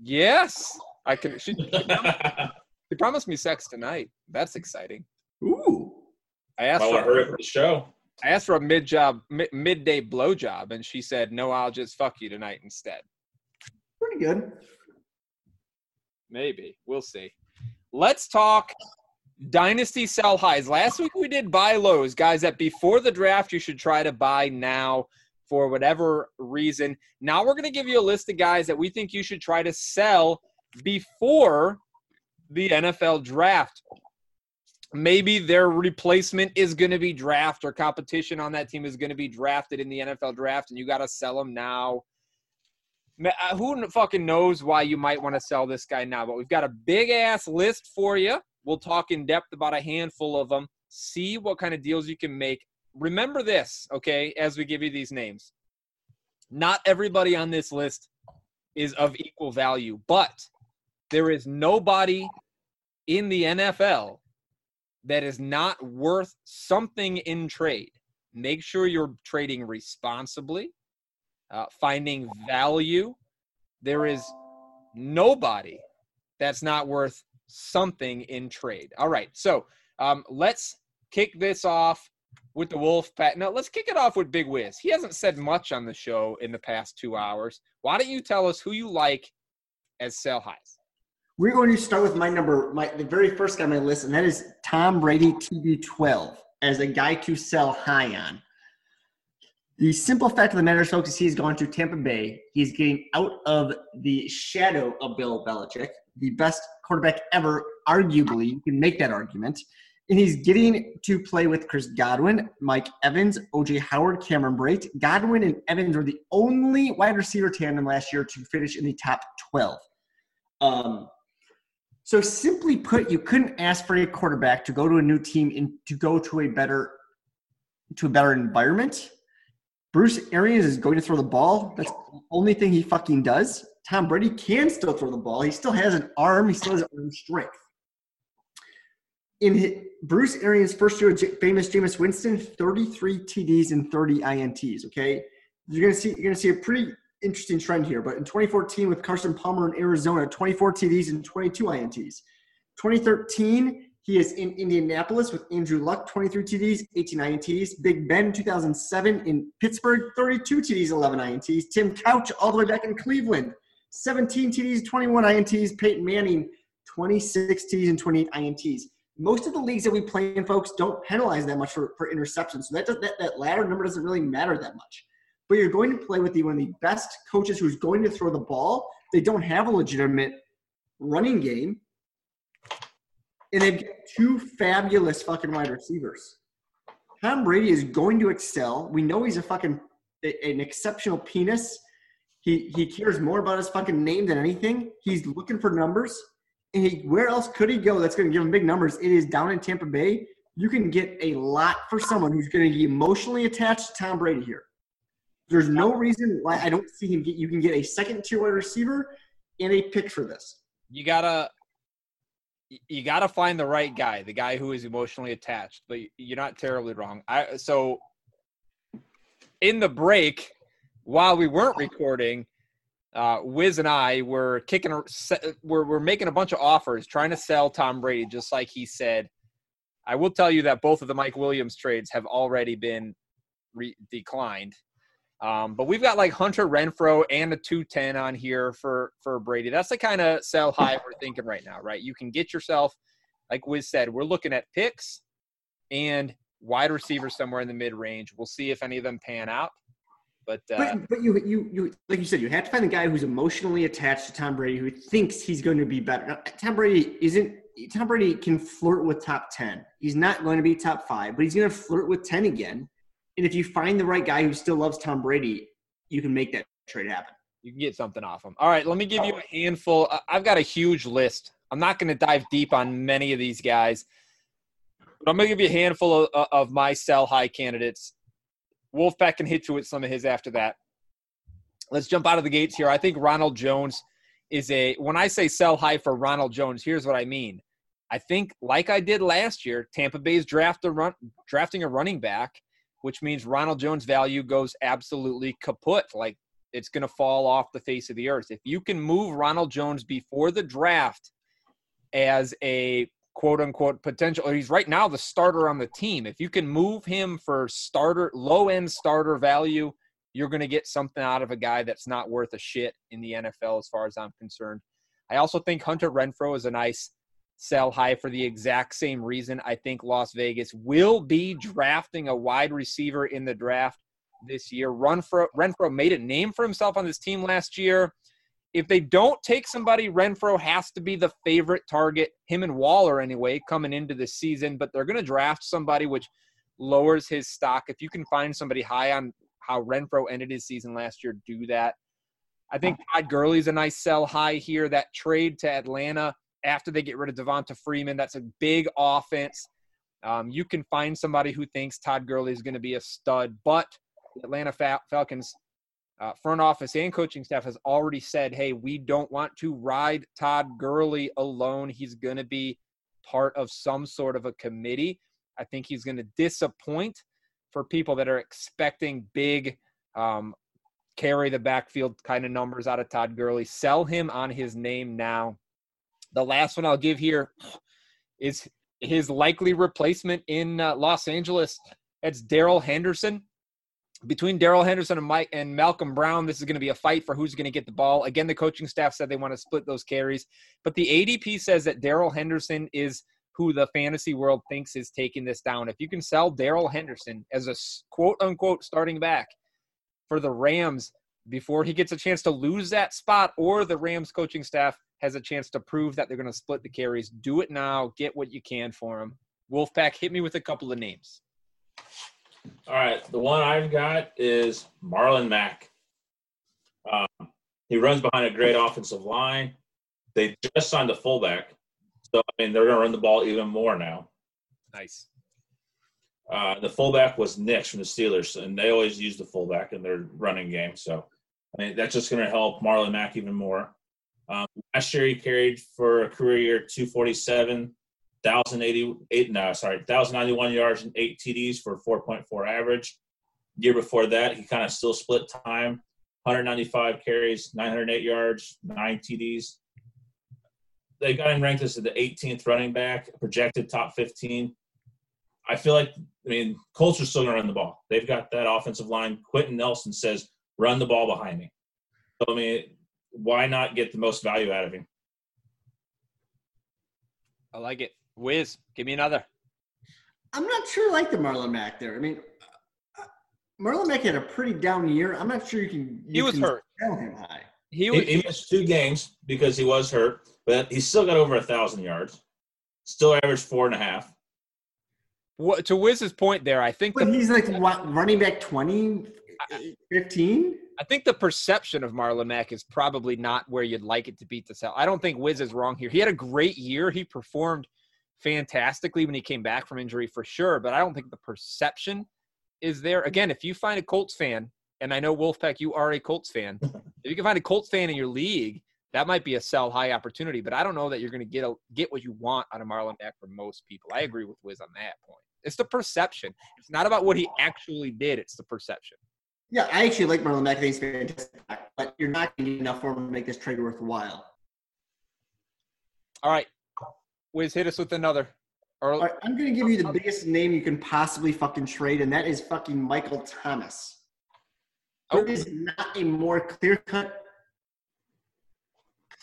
Yes. I can she, she promised me sex tonight. That's exciting. Ooh. I asked well, for I heard it for the show. I asked for a mid job, mid- midday blow job, and she said, "No, I'll just fuck you tonight instead." Pretty good. Maybe we'll see. Let's talk dynasty sell highs. Last week we did buy lows, guys. That before the draft you should try to buy now for whatever reason. Now we're going to give you a list of guys that we think you should try to sell before the NFL draft. Maybe their replacement is going to be draft or competition on that team is going to be drafted in the NFL draft, and you got to sell them now. Uh, Who fucking knows why you might want to sell this guy now? But we've got a big ass list for you. We'll talk in depth about a handful of them. See what kind of deals you can make. Remember this, okay, as we give you these names. Not everybody on this list is of equal value, but there is nobody in the NFL that is not worth something in trade. Make sure you're trading responsibly, uh, finding value. There is nobody that's not worth something in trade. All right, so um, let's kick this off with the Wolf Pat. No, let's kick it off with Big Wiz. He hasn't said much on the show in the past two hours. Why don't you tell us who you like as sell highs? We're going to start with my number, my the very first guy on my list, and that is Tom Brady TB12 as a guy to sell high on. The simple fact of the matter is, folks, is he's gone to Tampa Bay. He's getting out of the shadow of Bill Belichick, the best quarterback ever, arguably. You can make that argument. And he's getting to play with Chris Godwin, Mike Evans, OJ Howard, Cameron Brate. Godwin and Evans were the only wide receiver tandem last year to finish in the top 12. Um, so simply put, you couldn't ask for a quarterback to go to a new team and to go to a better to a better environment. Bruce Arians is going to throw the ball. That's the only thing he fucking does. Tom Brady can still throw the ball. He still has an arm. He still has arm strength. In his, Bruce Arians' first year famous Jameis Winston, 33 TDs and 30 INTs. Okay, you're gonna see you're gonna see a pretty interesting trend here. But in 2014, with Carson Palmer in Arizona, 24 TDs and 22 INTs. 2013, He is in Indianapolis with Andrew Luck, 23 TDs, 18 INTs. Big Ben, 2007 in Pittsburgh, 32 TDs, 11 INTs. Tim Couch, all the way back in Cleveland, 17 TDs, 21 INTs. Peyton Manning, 26 TDs and 28 INTs. Most of the leagues that we play in, folks, don't penalize that much for, for interceptions. So that, does, that, that latter number doesn't really matter that much. But you're going to play with the, one of the best coaches who's going to throw the ball. They don't have a legitimate running game and they've got two fabulous fucking wide receivers. Tom Brady is going to excel. We know he's a fucking an exceptional penis. He he cares more about his fucking name than anything. He's looking for numbers. And he, where else could he go that's going to give him big numbers? It is down in Tampa Bay. You can get a lot for someone who's going to be emotionally attached to Tom Brady here. There's no reason why I don't see him get. You can get a second tier wide receiver and a pick for this. You gotta you got to find the right guy, the guy who is emotionally attached. But you're not terribly wrong. I so in the break while we weren't recording, uh, Wiz and I were kicking, we're, we're making a bunch of offers, trying to sell Tom Brady, just like he said. I will tell you that both of the Mike Williams trades have already been re- declined. Um, but we've got like Hunter Renfrow and a 210 on here for for Brady. That's the kind of sell high we're thinking right now, right? You can get yourself, like Wiz said, we're looking at picks and wide receivers somewhere in the mid range. We'll see if any of them pan out. But, uh, but but you you you like you said, you have to find the guy who's emotionally attached to Tom Brady, who thinks he's going to be better. Now, Tom Brady isn't. Tom Brady can flirt with top ten. He's not going to be top five, but he's going to flirt with ten again and if you find the right guy who still loves Tom Brady, you can make that trade happen. You can get something off him. All right, let me give oh, you a handful. I've got a huge list. I'm not going to dive deep on many of these guys, but I'm going to give you a handful of, of my sell high candidates. Wolfpack can hit you with some of his after that. Let's jump out of the gates here. I think Ronald Jones is a. When I say sell high for Ronald Jones, here's what I mean. I think, like I did last year, Tampa Bay's draft a run, drafting a running back which means Ronald Jones' value goes absolutely kaput. Like it's going to fall off the face of the earth. If you can move Ronald Jones before the draft as a quote unquote potential, he's right now the starter on the team. If you can move him for starter, low end starter value, you're going to get something out of a guy that's not worth a shit in the NFL as far as I'm concerned. I also think Hunter Renfrow is a nice sell high for the exact same reason. I think Las Vegas will be drafting a wide receiver in the draft this year. Renfro, Renfrow made a name for himself on this team last year. If they don't take somebody, Renfrow has to be the favorite target, him and Waller anyway, coming into the season. But they're going to draft somebody which lowers his stock. If you can find somebody high on how Renfrow ended his season last year, do that. I think Todd Gurley's a nice sell high here. That trade to Atlanta after they get rid of Devonta Freeman. That's a big offense. Um, you can find somebody who thinks Todd Gurley is going to be a stud, but the Atlanta Fal- Falcons uh, front office and coaching staff has already said, hey, we don't want to ride Todd Gurley alone. He's going to be part of some sort of a committee. I think he's going to disappoint for people that are expecting big um, carry the backfield kind of numbers out of Todd Gurley. Sell him on his name now. The last one I'll give here is his likely replacement in uh, Los Angeles. It's Darrell Henderson. Between Darrell Henderson and Mike and Malcolm Brown, this is going to be a fight for who's going to get the ball. Again, the coaching staff said they want to split those carries, but the ADP says that Darrell Henderson is who the fantasy world thinks is taking this down. If you can sell Darrell Henderson as a quote unquote starting back for the Rams before he gets a chance to lose that spot, or the Rams coaching staff has a chance to prove that they're going to split the carries. Do it now. Get what you can for him. Wolfpack, hit me with a couple of names. All right. The one I've got is Marlon Mack. Um, he runs behind a great offensive line. They just signed a fullback. So, I mean, they're going to run the ball even more now. Nice. Uh, the fullback was Nix from the Steelers, and they always use the fullback in their running game. So, I mean, that's just going to help Marlon Mack even more. Um, last year he carried for a career year 247, 1,088, no, sorry, 1,091 yards and eight TDs for 4.4 average. Year before that, he kind of still split time, 195 carries, 908 yards, nine TDs. they got him ranked as the 18th running back, projected top 15. I feel like, I mean, Colts are still going to run the ball. They've got that offensive line. Quenton Nelson says, run the ball behind me. So, I mean, why not get the most value out of him? I like it. Wiz, give me another. I'm not sure I like the Marlon Mack there. I mean, uh, Marlon Mack had a pretty down year. I'm not sure you can. You He was can hurt. Sell him high. He He, was, he missed two games because he was hurt, but he still got over a thousand yards. Still averaged four and a half. Wha- to Wiz's point there, I think But the he's like what, running back 20, 15? I think the perception of Marlon Mack is probably not where you'd like it to be to sell. I don't think Wiz is wrong here. He had a great year. He performed fantastically when he came back from injury for sure, but I don't think the perception is there. Again, if you find a Colts fan, and I know Wolfpack, you are a Colts fan. if you can find a Colts fan in your league, that might be a sell high opportunity. But I don't know that you're going to get a, get what you want out of Marlon Mack for most people. I agree with Wiz on that point. It's the perception. It's not about what he actually did. It's the perception. Yeah, I actually like Marlon Mack. I think he's fantastic, but you're not going to get enough for him to make this trade worthwhile. All right, Wiz, hit us with another. Or All right, I'm going to give you the oh. biggest name you can possibly fucking trade, and that is fucking Michael Thomas. Oh. There Oh. is not a more clear cut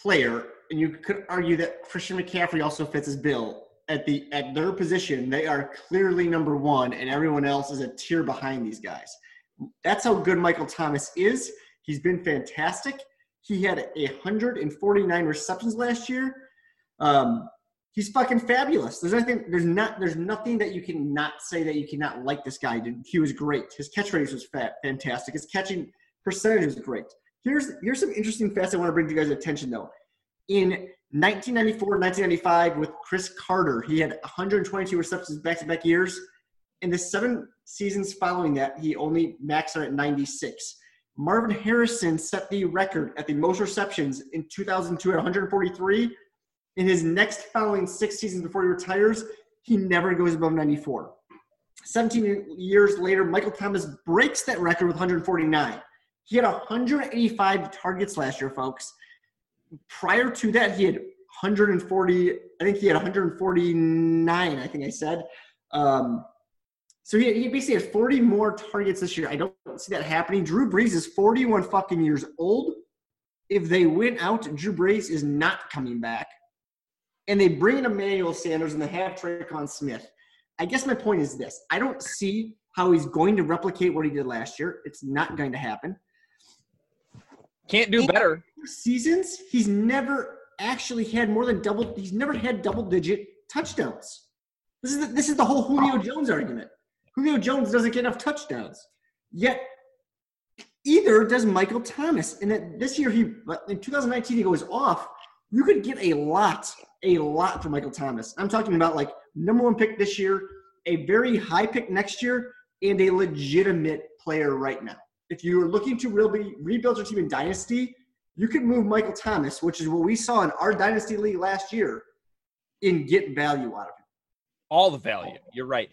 player, and you could argue that Christian McCaffrey also fits his bill. At the at their position, they are clearly number one, and everyone else is a tier behind these guys. That's how good Michael Thomas is. He's been fantastic. He had a 149 receptions last year. Um, he's fucking fabulous. There's nothing. There's not. There's nothing that you can not say that you cannot like this guy. He was great. His catch rate was fat, fantastic. His catching percentage was great. Here's here's some interesting facts I want to bring to you guys' attention though. In 1994, 1995, with Cris Carter, he had 122 receptions back-to-back years. In the seven seasons following that, he only maxed out at 96. Marvin Harrison set the record at the most receptions in 2002 at 143 in his next following six seasons before he retires, he never goes above 94. 17 years later, Michael Thomas breaks that record with 149. He had 185 targets last year, folks. Prior to that, he had 140. I think he had 149. I think I said. Um, so he, he basically had 40 more targets this year. I don't see that happening. Drew Brees is 41 fucking years old. If they win out, Drew Brees is not coming back and they bring in Emmanuel Sanders and they have Tre'Quan Smith. I guess my point is this: I don't see how he's going to replicate what he did last year. It's not going to happen. can't do better. Seasons, he's never actually had more than double. He's never had double-digit touchdowns. This is the, this is the whole Julio Jones argument. Julio Jones doesn't get enough touchdowns, yet either does Michael Thomas. And this year, he in 2019 he goes off. You could get a lot, a lot for Michael Thomas. I'm talking about like number one pick this year, a very high pick next year, and a legitimate player right now. If you're looking to really rebuild your team in dynasty, you could move Michael Thomas, which is what we saw in our dynasty league last year, and get value out of him. all the value. You're right.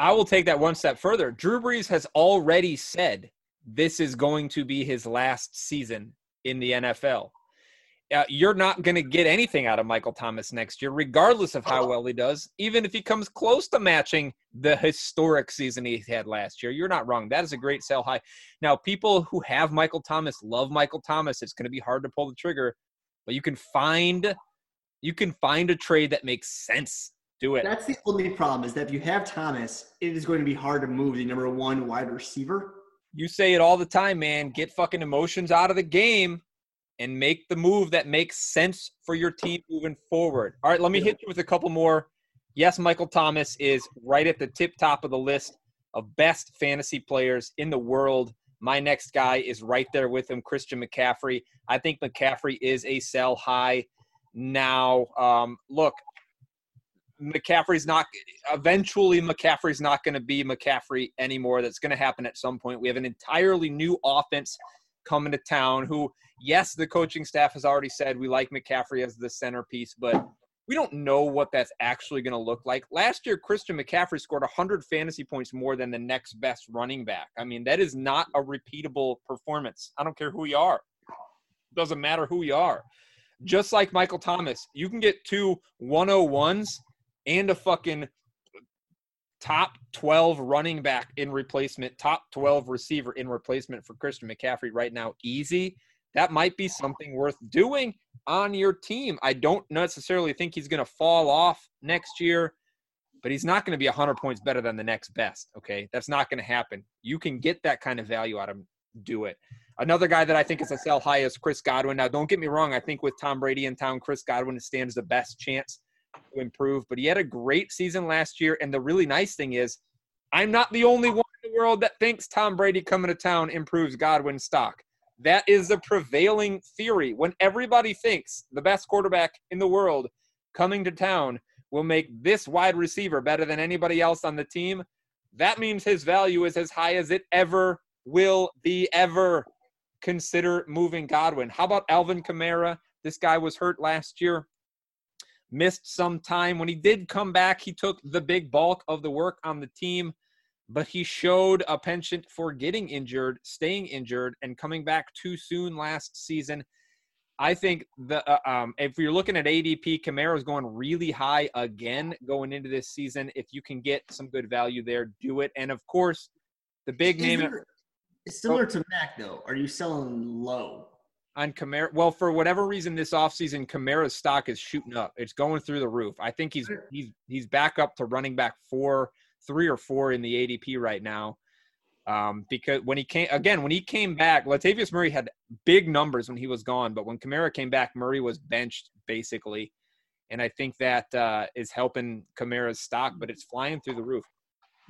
I will take that one step further. Drew Brees has already said this is going to be his last season in the NFL. Uh, you're not going to get anything out of Michael Thomas next year, regardless of how well he does, even if he comes close to matching the historic season he had last year. You're not wrong. That is a great sell high. Now, people who have Michael Thomas love Michael Thomas. It's going to be hard to pull the trigger, but you can find you can find a trade that makes sense. Do it. That's the only problem is that if you have Thomas, it is going to be hard to move the number one wide receiver. You say it all the time, man. Get fucking emotions out of the game and make the move that makes sense for your team moving forward. All right, let me hit you with a couple more. Yes, Michael Thomas is right at the tip top of the list of best fantasy players in the world. My next guy is right there with him, Christian McCaffrey. I think McCaffrey is a sell high now. Um, look, McCaffrey's not eventually McCaffrey's not going to be McCaffrey anymore. That's going to happen at some point. We have an entirely new offense coming to town who yes, the coaching staff has already said we like McCaffrey as the centerpiece, but we don't know what that's actually going to look like. Last year Christian McCaffrey scored 100 fantasy points more than the next best running back. I mean, that is not a repeatable performance. I don't care who you are. It Doesn't matter who you are. just like Michael Thomas. You can get two 101s and a fucking top 12 running back in replacement, top 12 receiver in replacement for Christian McCaffrey right now, easy. That might be something worth doing on your team. I don't necessarily think he's going to fall off next year, but he's not going to be 100 points better than the next best. Okay. That's not going to happen. You can get that kind of value out of him. Do it. Another guy that I think is a sell high is Chris Godwin. Now, don't get me wrong. I think with Tom Brady in town, Chris Godwin stands the best chance to improve, but he had a great season last year. And the really nice thing is, I'm not the only one in the world that thinks Tom Brady coming to town improves Godwin's stock. That is the prevailing theory. When everybody thinks the best quarterback in the world coming to town will make this wide receiver better than anybody else on the team, that means his value is as high as it ever will be ever. Consider moving Godwin. How about Alvin Kamara? This guy was hurt last year, missed some time. When he did come back, he took the big bulk of the work on the team but he showed a penchant for getting injured, staying injured, and coming back too soon last season. I think the uh, um, if you're looking at ADP, Kamara's going really high again going into this season. If you can get some good value there, do it. And of course, the big name. It's similar to Mack though. Are you selling low? On Kamara. Well, for whatever reason, this offseason, Kamara's stock is shooting up. It's going through the roof. I think he's he's he's back up to running back four three or four in the ADP right now. Um, because when he came again, when he came back, Latavius Murray had big numbers when he was gone, but when Kamara came back, Murray was benched basically, and I think that uh, is helping Kamara's stock, but it's flying through the roof.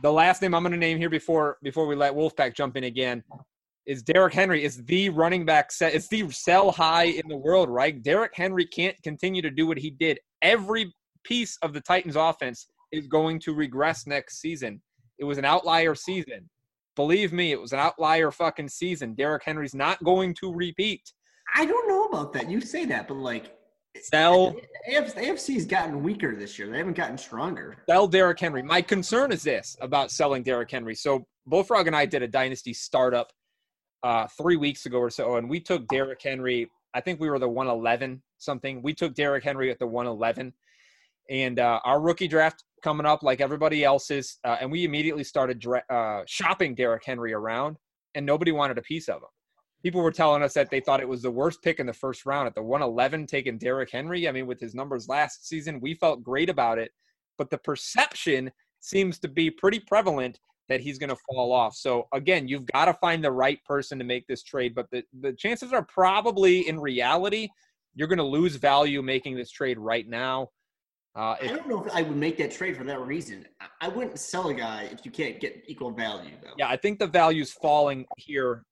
The last name I'm going to name here before before we let Wolfpack jump in again is Derrick Henry. Is the running back set? It's the sell high in the world, right? Derrick Henry can't continue to do what he did. Every piece of the Titans' offense is going to regress next season. It was an outlier season. Believe me, it was an outlier fucking season. Derrick Henry's not going to repeat. I don't know about that. You say that, but like sell the AFC's gotten weaker this year. They haven't gotten stronger. Sell Derrick Henry. My concern is this about selling Derrick Henry. So Bullfrog and I did a dynasty startup uh, three weeks ago or so, and we took Derrick Henry. I think we were the 111 something. We took Derrick Henry at the 111. And uh, our rookie draft coming up like everybody else's, uh, and we immediately started dra- uh, shopping Derrick Henry around, and nobody wanted a piece of him. People were telling us that they thought it was the worst pick in the first round at the 111, taking Derrick Henry. I mean, with his numbers last season, we felt great about it, but the perception seems to be pretty prevalent that he's going to fall off. So again, you've got to find the right person to make this trade, but the, the chances are probably in reality you're going to lose value making this trade right now. Uh, if, I don't know if I would make that trade for that reason. I wouldn't sell a guy if you can't get equal value, though. Yeah, I think the value's falling here,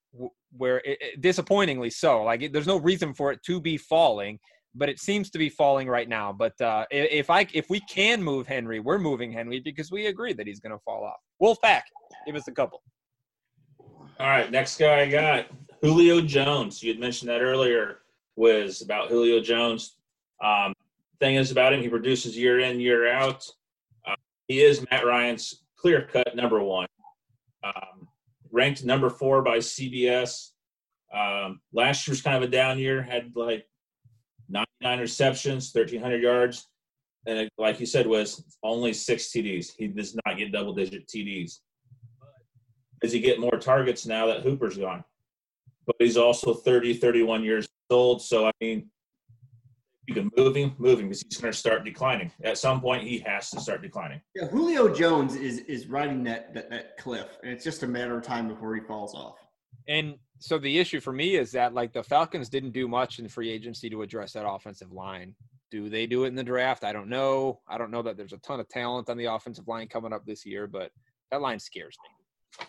where it, it, disappointingly so. Like, it, there's no reason for it to be falling, but it seems to be falling right now. But uh, if I if we can move Henry, we're moving Henry because we agree that he's going to fall off. Wolfpack, give us a couple. All right, next guy I got Julio Jones. You had mentioned that earlier was about Julio Jones. Um, thing is about him, he produces year in, year out. Uh, he is Matt Ryan's clear cut number one. Um, ranked number four by CBS. Um, last year was kind of a down year, had like 99 receptions, 1,300 yards. And it, like you said, was only six TDs. He does not get double digit TDs. Does he get more targets now that Hooper's gone? But he's also 30, 31 years old. So, I mean, you can move him, move him because he's going to start declining. At some point, he has to start declining. Yeah, Julio Jones is is riding that, that that cliff, and it's just a matter of time before he falls off. And so the issue for me is that like the Falcons didn't do much in free agency to address that offensive line. Do they do it in the draft? I don't know. I don't know that there's a ton of talent on the offensive line coming up this year, but that line scares me.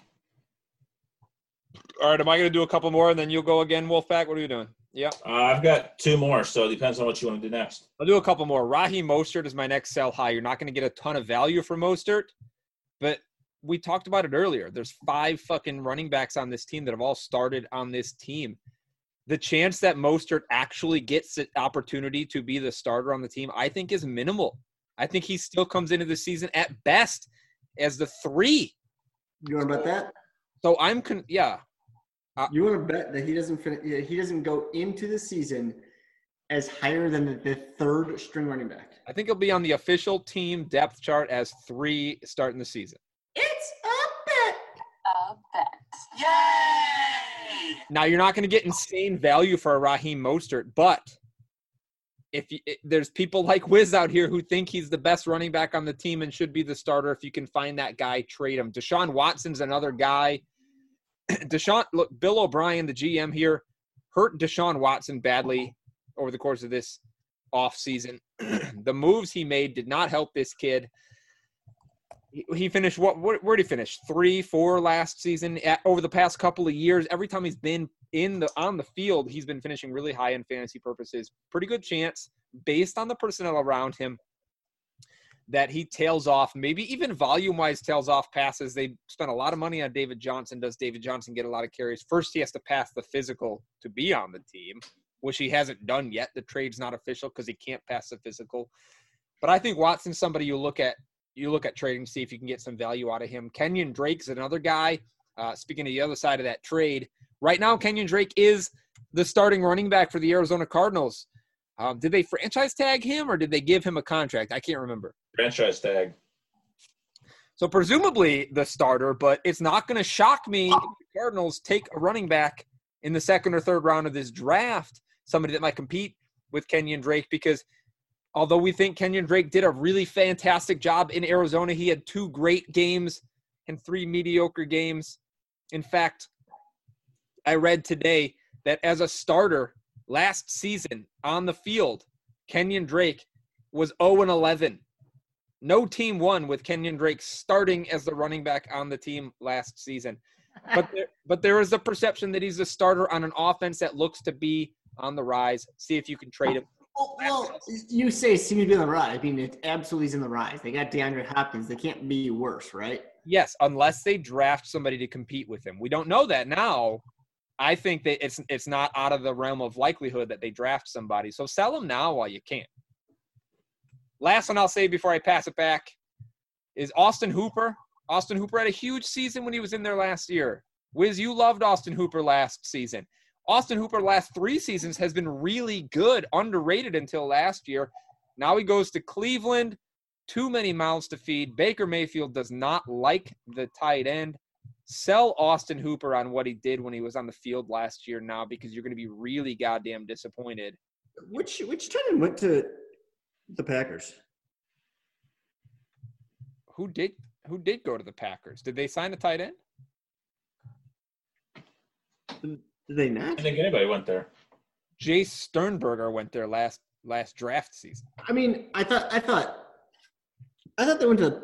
All right, am I going to do a couple more and then you'll go again, Wolfpack? What are you doing? Yeah. Uh, I've got two more, so it depends on what you want to do next. I'll do a couple more. Raheem Mostert is my next sell high. You're not going to get a ton of value for Mostert, but we talked about it earlier. There's five fucking running backs on this team that have all started on this team. The chance that Mostert actually gets the opportunity to be the starter on the team, I think, is minimal. I think he still comes into the season at best as the three. You want to bet that? So I'm con- yeah. Uh, you want to bet that he doesn't finish? He doesn't go into the season as higher than the, the third string running back. I think he'll be on the official team depth chart as three starting the season. It's a bet. A bet. Yay! Now you're not going to get insane value for a Raheem Mostert, but if you, it, there's people like Wiz out here who think he's the best running back on the team and should be the starter, if you can find that guy, trade him. Deshaun Watson's another guy. Deshaun, look, Bill O'Brien, the GM here, hurt Deshaun Watson badly over the course of this off season. the moves he made did not help this kid. He, he finished what? Where did he finish? Three, four last season. At, over the past couple of years, every time he's been in the on the field, he's been finishing really high in fantasy purposes. Pretty good chance, based on the personnel around him, that he tails off. Maybe even volume wise, tails off passes. They spent a lot of money on David Johnson. Does David Johnson get a lot of carries? First, he has to pass the physical to be on the team which he hasn't done yet. The trade's not official because he can't pass the physical. But I think Watson's somebody you look at. You look at trading, see if you can get some value out of him. Kenyon Drake's another guy. Uh, speaking of the other side of that trade, right now Kenyon Drake is the starting running back for the Arizona Cardinals. Um, did they franchise tag him or did they give him a contract? I can't remember. Franchise tag. So presumably the starter, but it's not going to shock me if the Cardinals take a running back in the second or third round of this draft somebody that might compete with Kenyon Drake because although we think Kenyon Drake did a really fantastic job in Arizona, he had two great games and three mediocre games. In fact, I read today that as a starter last season on the field, Kenyon Drake was 0 11. No team won with Kenyon Drake starting as the running back on the team last season. But there, but there is a perception that he's a starter on an offense that looks to be on the rise. See if you can trade him. Well, you say it seems to be on the rise. I mean, it absolutely is in the rise. They got DeAndre Hopkins. They can't be worse, right? Yes, unless they draft somebody to compete with him. We don't know that now. I think that it's it's not out of the realm of likelihood that they draft somebody. So sell them now while you can. Last one I'll say before I pass it back is Austin Hooper. Austin Hooper had a huge season when he was in there last year. Wiz, you loved Austin Hooper last season. Austin Hooper last three seasons has been really good, underrated until last year. Now he goes to Cleveland. Too many mouths to feed. Baker Mayfield does not like the tight end. Sell Austin Hooper on what he did when he was on the field last year now because you're going to be really goddamn disappointed. Which which tight end went to the Packers? Who did who did go to the Packers? Did they sign a tight end? Did they not? don't think anybody went there. Jace Sternberger went there last last draft season. I mean, I thought I thought I thought they went to.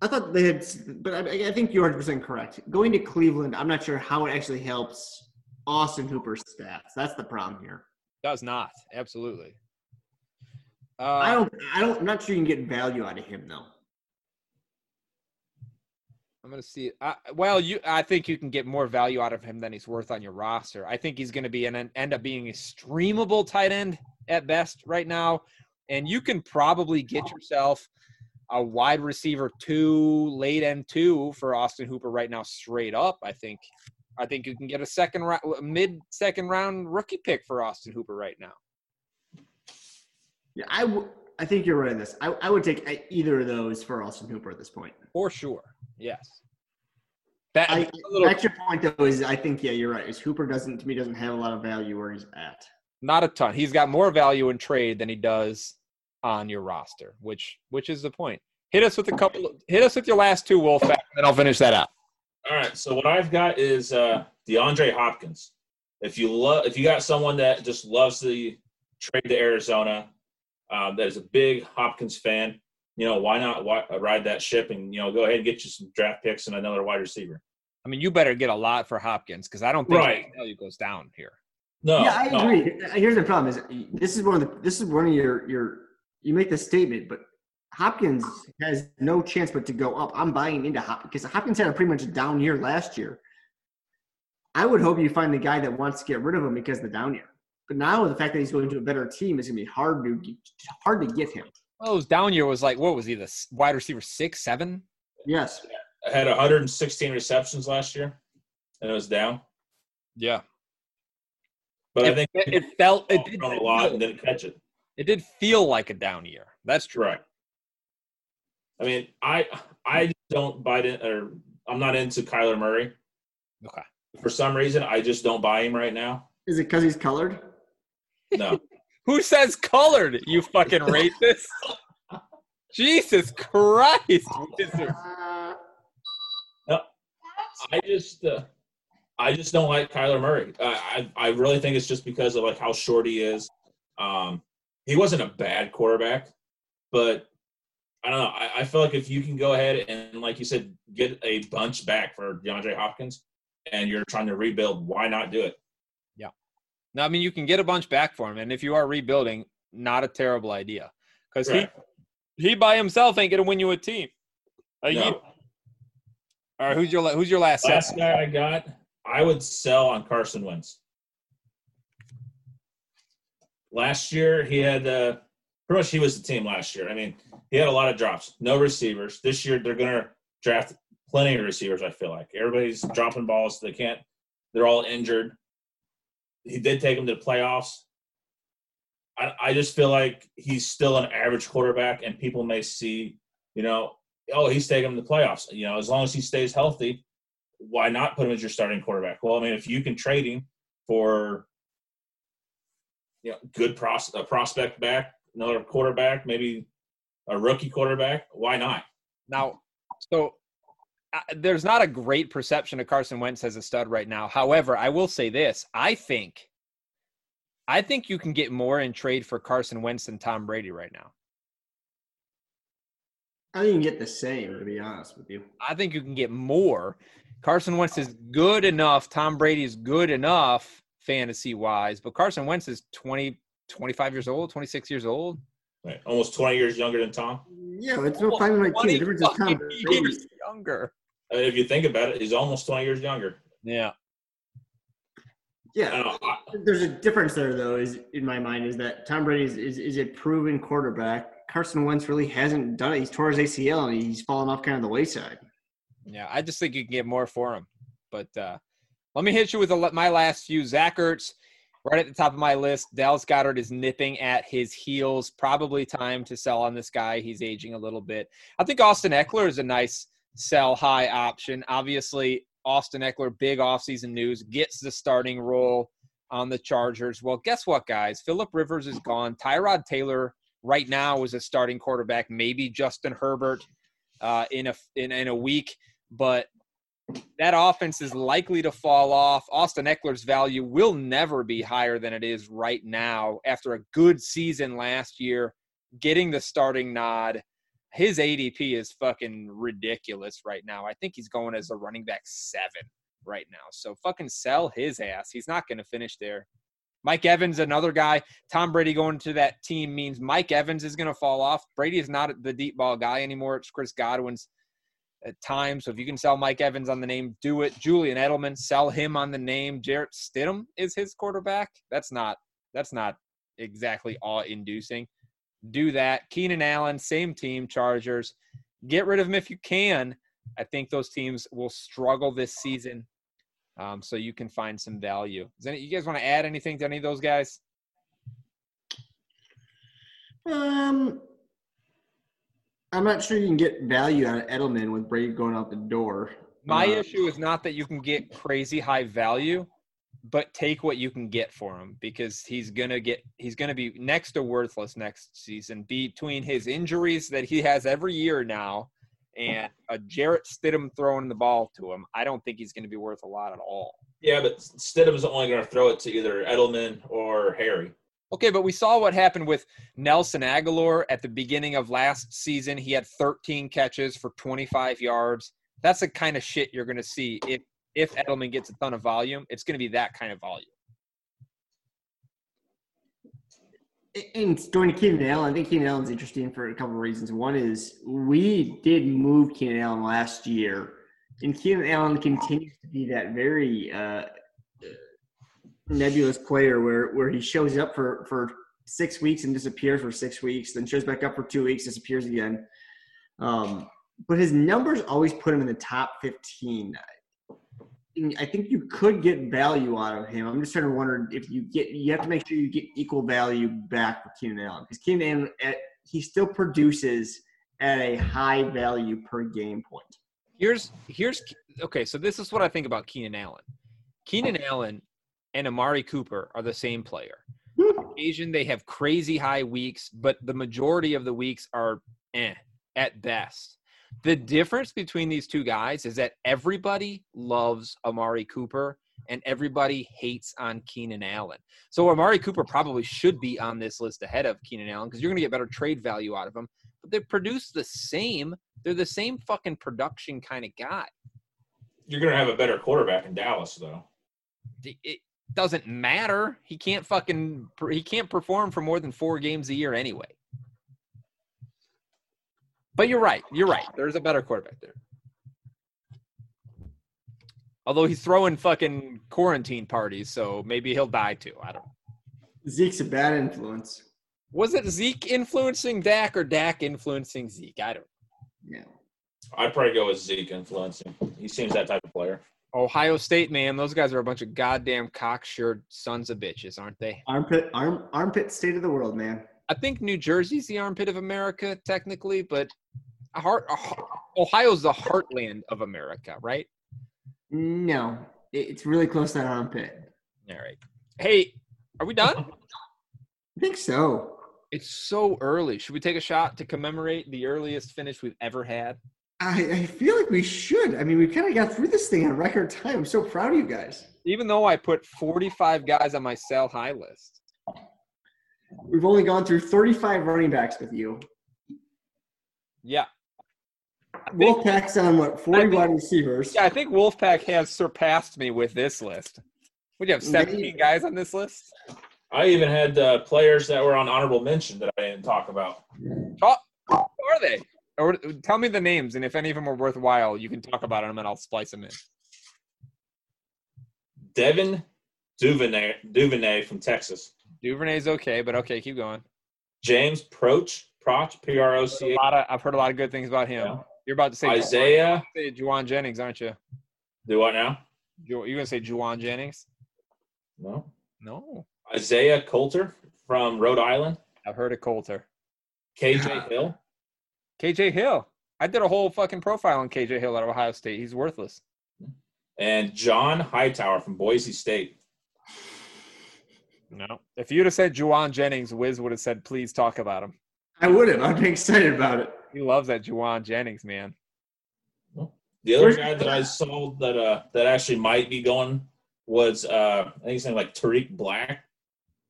I thought they had, but I, I think you're 100 percent correct. Going to Cleveland, I'm not sure how it actually helps Austin Hooper's stats. That's the problem here. Does not absolutely. Uh, I don't. I don't. I'm not sure you can get value out of him though. I'm gonna see. I, well, you. I think you can get more value out of him than he's worth on your roster. I think he's gonna be an end up being a streamable tight end at best right now, and you can probably get yourself a wide receiver two, late end two for Austin Hooper right now, straight up. I think. I think you can get a second round, mid second round rookie pick for Austin Hooper right now. Yeah, I. W- I think you're right on this. I, I would take either of those for Austin Hooper at this point. For sure. Yes. That, I, a little, that's your point though. Is I think yeah, you're right. Is Hooper doesn't to me doesn't have a lot of value where he's at. not a ton. He's got more value in trade than he does on your roster, which which is the point. Hit us with a couple. Hit us with your last two Wolf, and then I'll finish that out. All right. So what I've got is uh, DeAndre Hopkins. If you love, if you got someone that just loves the trade to Arizona, um, that is a big Hopkins fan, you know, why not why, ride that ship and you know go ahead and get you some draft picks and another wide receiver. I mean, you better get a lot for Hopkins because I don't think Right. his value goes down here. No, yeah, I no. agree. Here's the problem: is this is one of the this is one of your your you make the statement, but Hopkins has no chance but to go up. I'm buying into Hopkins because Hopkins had a pretty much down year last year. I would hope you find the guy that wants to get rid of him because of the down year. But now the fact that he's going to a better team is going to be hard to get- hard to get him. Well, his down year was like what was he the wide receiver six, seven? Yes, I had 116 receptions last year, and it was down. Yeah. But it, I think it, it felt it did a lot and didn't catch it. It did feel like a down year. That's true. Right. I mean, I I don't buy it, or I'm not into Kyler Murray. Okay. For some reason, I just don't buy him right now. Is it because he's colored? No. Who says colored? You fucking racist. Jesus Christ. Wizard. I just uh, I just don't like Kyler Murray. I, I I really think it's just because of like how short he is. Um, he wasn't a bad quarterback, but I don't know. I, I feel like if you can go ahead and like you said, get a bunch back for DeAndre Hopkins, and you're trying to rebuild, why not do it? No, I mean you can get a bunch back for him, and if you are rebuilding, not a terrible idea. Because Right. he he by himself ain't gonna win you a team. A No. year. All right, who's your who's your last? set? Last guy I got, I would sell on Carson Wentz. Last year, he had uh, pretty much he was the team last year. I mean, he had a lot of drops, no receivers. This year, they're going to draft plenty of receivers. I feel like everybody's dropping balls. They can't. They're all injured. He did take him to the playoffs. I, I just feel like he's still an average quarterback, and people may see, you know, oh, he's taking them to the playoffs. You know, as long as he stays healthy, why not put him as your starting quarterback? Well, I mean, if you can trade him for you know good pros- a prospect back, another quarterback, maybe a rookie quarterback, why not? Now, so there's not a great perception of Carson Wentz as a stud right now. However, I will say this: I think, I think you can get more in trade for Carson Wentz than Tom Brady right now. I think you can get the same, to be honest with you. I think you can get more. Carson Wentz is good enough. Tom Brady is good enough fantasy wise, but Carson Wentz is 20, 25 years old, 26 years old. Right. Almost 20 years younger than Tom. Yeah, but it's no five nineteen. The difference is Tom Brady. years younger. I if you think about it, he's almost 20 years younger. Yeah. Yeah, don't know. I- there's a difference there, though. Is in my mind is that Tom Brady is, is, is a proven quarterback. Carson Wentz really hasn't done it. He's tore his ACL and he's fallen off kind of the wayside. Yeah, I just think you can get more for him. But uh, let me hit you with a, my last few. Zach Ertz, right at the top of my list. Dallas Goedert is nipping at his heels. Probably time to sell on this guy. He's aging a little bit. I think Austin Ekeler is a nice sell high option. Obviously, Austin Ekeler, big offseason news, gets the starting role on the Chargers. Well, guess what, guys? Philip Rivers is gone. Tyrod Taylor right now is a starting quarterback. Maybe Justin Herbert uh, in a in, in a week, but that offense is likely to fall off. Austin Ekeler's value will never be higher than it is right now after a good season last year, getting the starting nod. His ADP is fucking ridiculous right now. I think he's going as a running back seven right now. So fucking sell his ass. He's not going to finish there. Mike Evans, another guy. Tom Brady going to that team means Mike Evans is going to fall off. Brady is not the deep ball guy anymore. It's Chris Godwin's uh, time. So if you can sell Mike Evans on the name, do it. Julian Edelman, sell him on the name. Jarrett Stidham is his quarterback. That's not that's not exactly awe-inducing. Do that. Keenan Allen, same team, Chargers. Get rid of him if you can. I think those teams will struggle this season. Um, so you can find some value. Any, you guys want to add anything to any of those guys? Um, I'm not sure you can get value out of Edelman with Brady going out the door. My Uh, issue is not that you can get crazy high value, but take what you can get for him because he's gonna get he's gonna be next to worthless next season between his injuries that he has every year now and a Jarrett Stidham throwing the ball to him. I don't think he's gonna be worth a lot at all. Yeah, but Stidham's only going to throw it to either Edelman or Harry. Okay, but we saw what happened with Nelson Agholor at the beginning of last season. He had 13 catches for 25 yards. That's the kind of shit you're going to see if if Edelman gets a ton of volume. It's going to be that kind of volume. And going to Keenan Allen, I think Keenan Allen's interesting for a couple of reasons. One is we did move Keenan Allen last year, and Keenan Allen continues to be that very uh, nebulous player where, where he shows up for, for six weeks and disappears for six weeks, then shows back up for two weeks, disappears again. Um, but his numbers always put him in the top 15. I think you could get value out of him. I'm just trying to wonder if you get you have to make sure you get equal value back for Keenan Allen because Keenan Allen at, he still produces at a high value per game point. Here's here's okay. So this is what I think about Keenan Allen. Keenan Allen and Amari Cooper are the same player. Occasion they have crazy high weeks, but the majority of the weeks are eh at best. The difference between these two guys is that everybody loves Amari Cooper and everybody hates on Keenan Allen. So Amari Cooper probably should be on this list ahead of Keenan Allen because you're going to get better trade value out of him. But they produce the same. They're the same fucking production kind of guy. You're going to have a better quarterback in Dallas, though. It doesn't matter. He can't fucking he can't perform for more than four games a year anyway. But you're right. You're right. There's a better quarterback there. Although he's throwing fucking quarantine parties, so maybe he'll die too. I don't know. Zeke's a bad influence. Was it Zeke influencing Dak or Dak influencing Zeke? I don't Yeah. I'd probably go with Zeke influencing. He seems that type of player. Ohio State, man, those guys are a bunch of goddamn cocksure sons of bitches, aren't they? Armpit arm armpit state of the world, man. I think New Jersey's the armpit of America, technically, but heart, Ohio's the heartland of America, right? No, it's really close to that armpit. All right. Hey, are we done? I think so. It's so early. Should we take a shot to commemorate the earliest finish we've ever had? I, I feel like we should. I mean, we kind of got through this thing in record time. I'm so proud of you guys. Even though I put 45 guys on my sell high list. We've only gone through 35 running backs with you. Yeah. Wolfpack's on what 40 think, wide receivers. Yeah, I think Wolfpack has surpassed me with this list. Would you have 17 guys on this list? I even had uh, players that were on honorable mention that I didn't talk about. Oh, who are they? Or tell me the names, and if any of them are worthwhile, you can talk about them, and I'll splice them in. Devin Duvernay, Duvernay from Texas. Duvernay's okay, but okay, keep going. James Proche, Proche, P R O C. I've heard a lot of good things about him. Yeah. You're about to say Isaiah. Say Jauan Jennings, aren't you? Do what now? You are gonna say Jauan Jennings? No. No. Isaiah Coulter from Rhode Island. I've heard of Coulter. KJ Hill. KJ Hill. I did a whole fucking profile on KJ Hill at Ohio State. He's worthless. And John Hightower from Boise State. No. If you'd have said Jauan Jennings, Wiz would have said, please talk about him. I would have. I'd be excited about it. He loves that Jauan Jennings, man. The other guy that I saw that uh that actually might be going was uh I think his name like Tarik Black,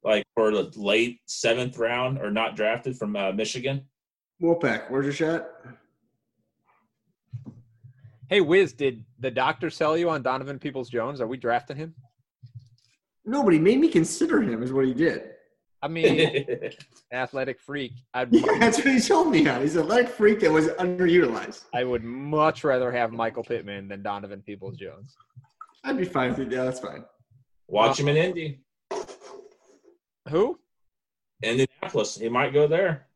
like for the late seventh round or not drafted from uh, Michigan. Wolfpack, where's your shot? Hey Wiz, did the doctor sell you on Donovan Peoples Jones? Are we drafting him? Nobody made me consider him, is what he did. I mean, athletic freak. I'd, yeah, that's what he told me on. He's an athletic freak that was underutilized. I would much rather have Michael Pittman than Donovan Peoples Jones. I'd be fine with it. Yeah, that's fine. Watch uh, him in Indy. Who? Indianapolis. He might go there.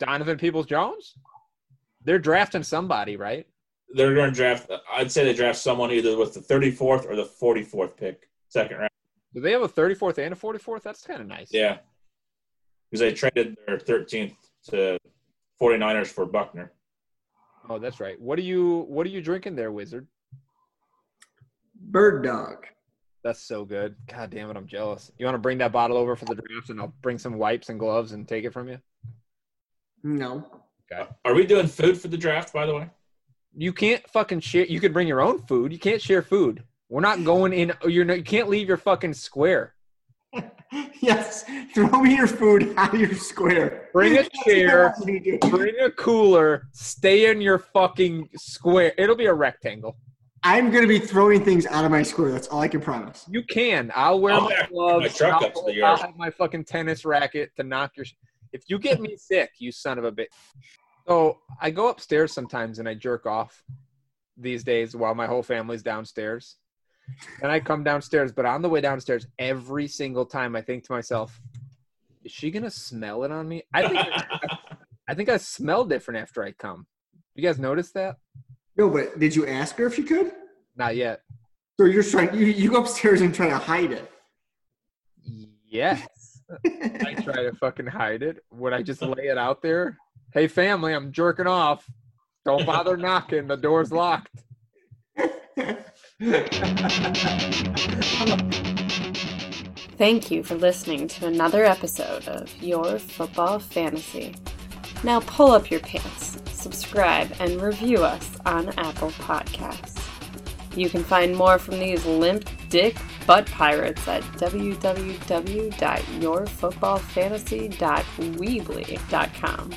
Donovan Peoples Jones? They're drafting somebody, right? They're going to draft. I'd say they draft someone either with the 34th or the 44th pick, second round. Do they have a 34th and a 44th? That's kind of nice. Yeah. Because they traded their 13th to 49ers for Buckner. Oh, that's right. What are you what are you drinking there, Wizard? Bird dog. That's so good. God damn it, I'm jealous. You want to bring that bottle over for the draft and I'll bring some wipes and gloves and take it from you? No. Okay. Are we doing food for the draft, by the way? You can't fucking share. You could bring your own food. You can't share food. We're not going in. Oh, you're not, you can't leave your fucking square. yes, throw me your food out of your square. Bring a chair. bring a cooler. Stay in your fucking square. It'll be a rectangle. I'm gonna be throwing things out of my square. That's all I can promise. You can. I'll wear I'll my gloves. My truck I'll, up to the yard. I'll have my fucking tennis racket to knock your. If you get me sick, you son of a bitch. So I go upstairs sometimes and I jerk off these days while my whole family's downstairs. And I come downstairs, but on the way downstairs, every single time I think to myself, is she gonna smell it on me? I think I think I smell different after I come. You guys notice that? No, but did you ask her if she could? Not yet. So you're trying you, you go upstairs and try to hide it. Yes. I try to fucking hide it. Would I just lay it out there? Hey, family, I'm jerking off. Don't bother knocking. The door's locked. Thank you for listening to another episode of Your Football Fantasy. Now pull up your pants, subscribe, and review us on Apple Podcasts. You can find more from these limp dick butt pirates at www.yourfootballfantasy.weebly.com.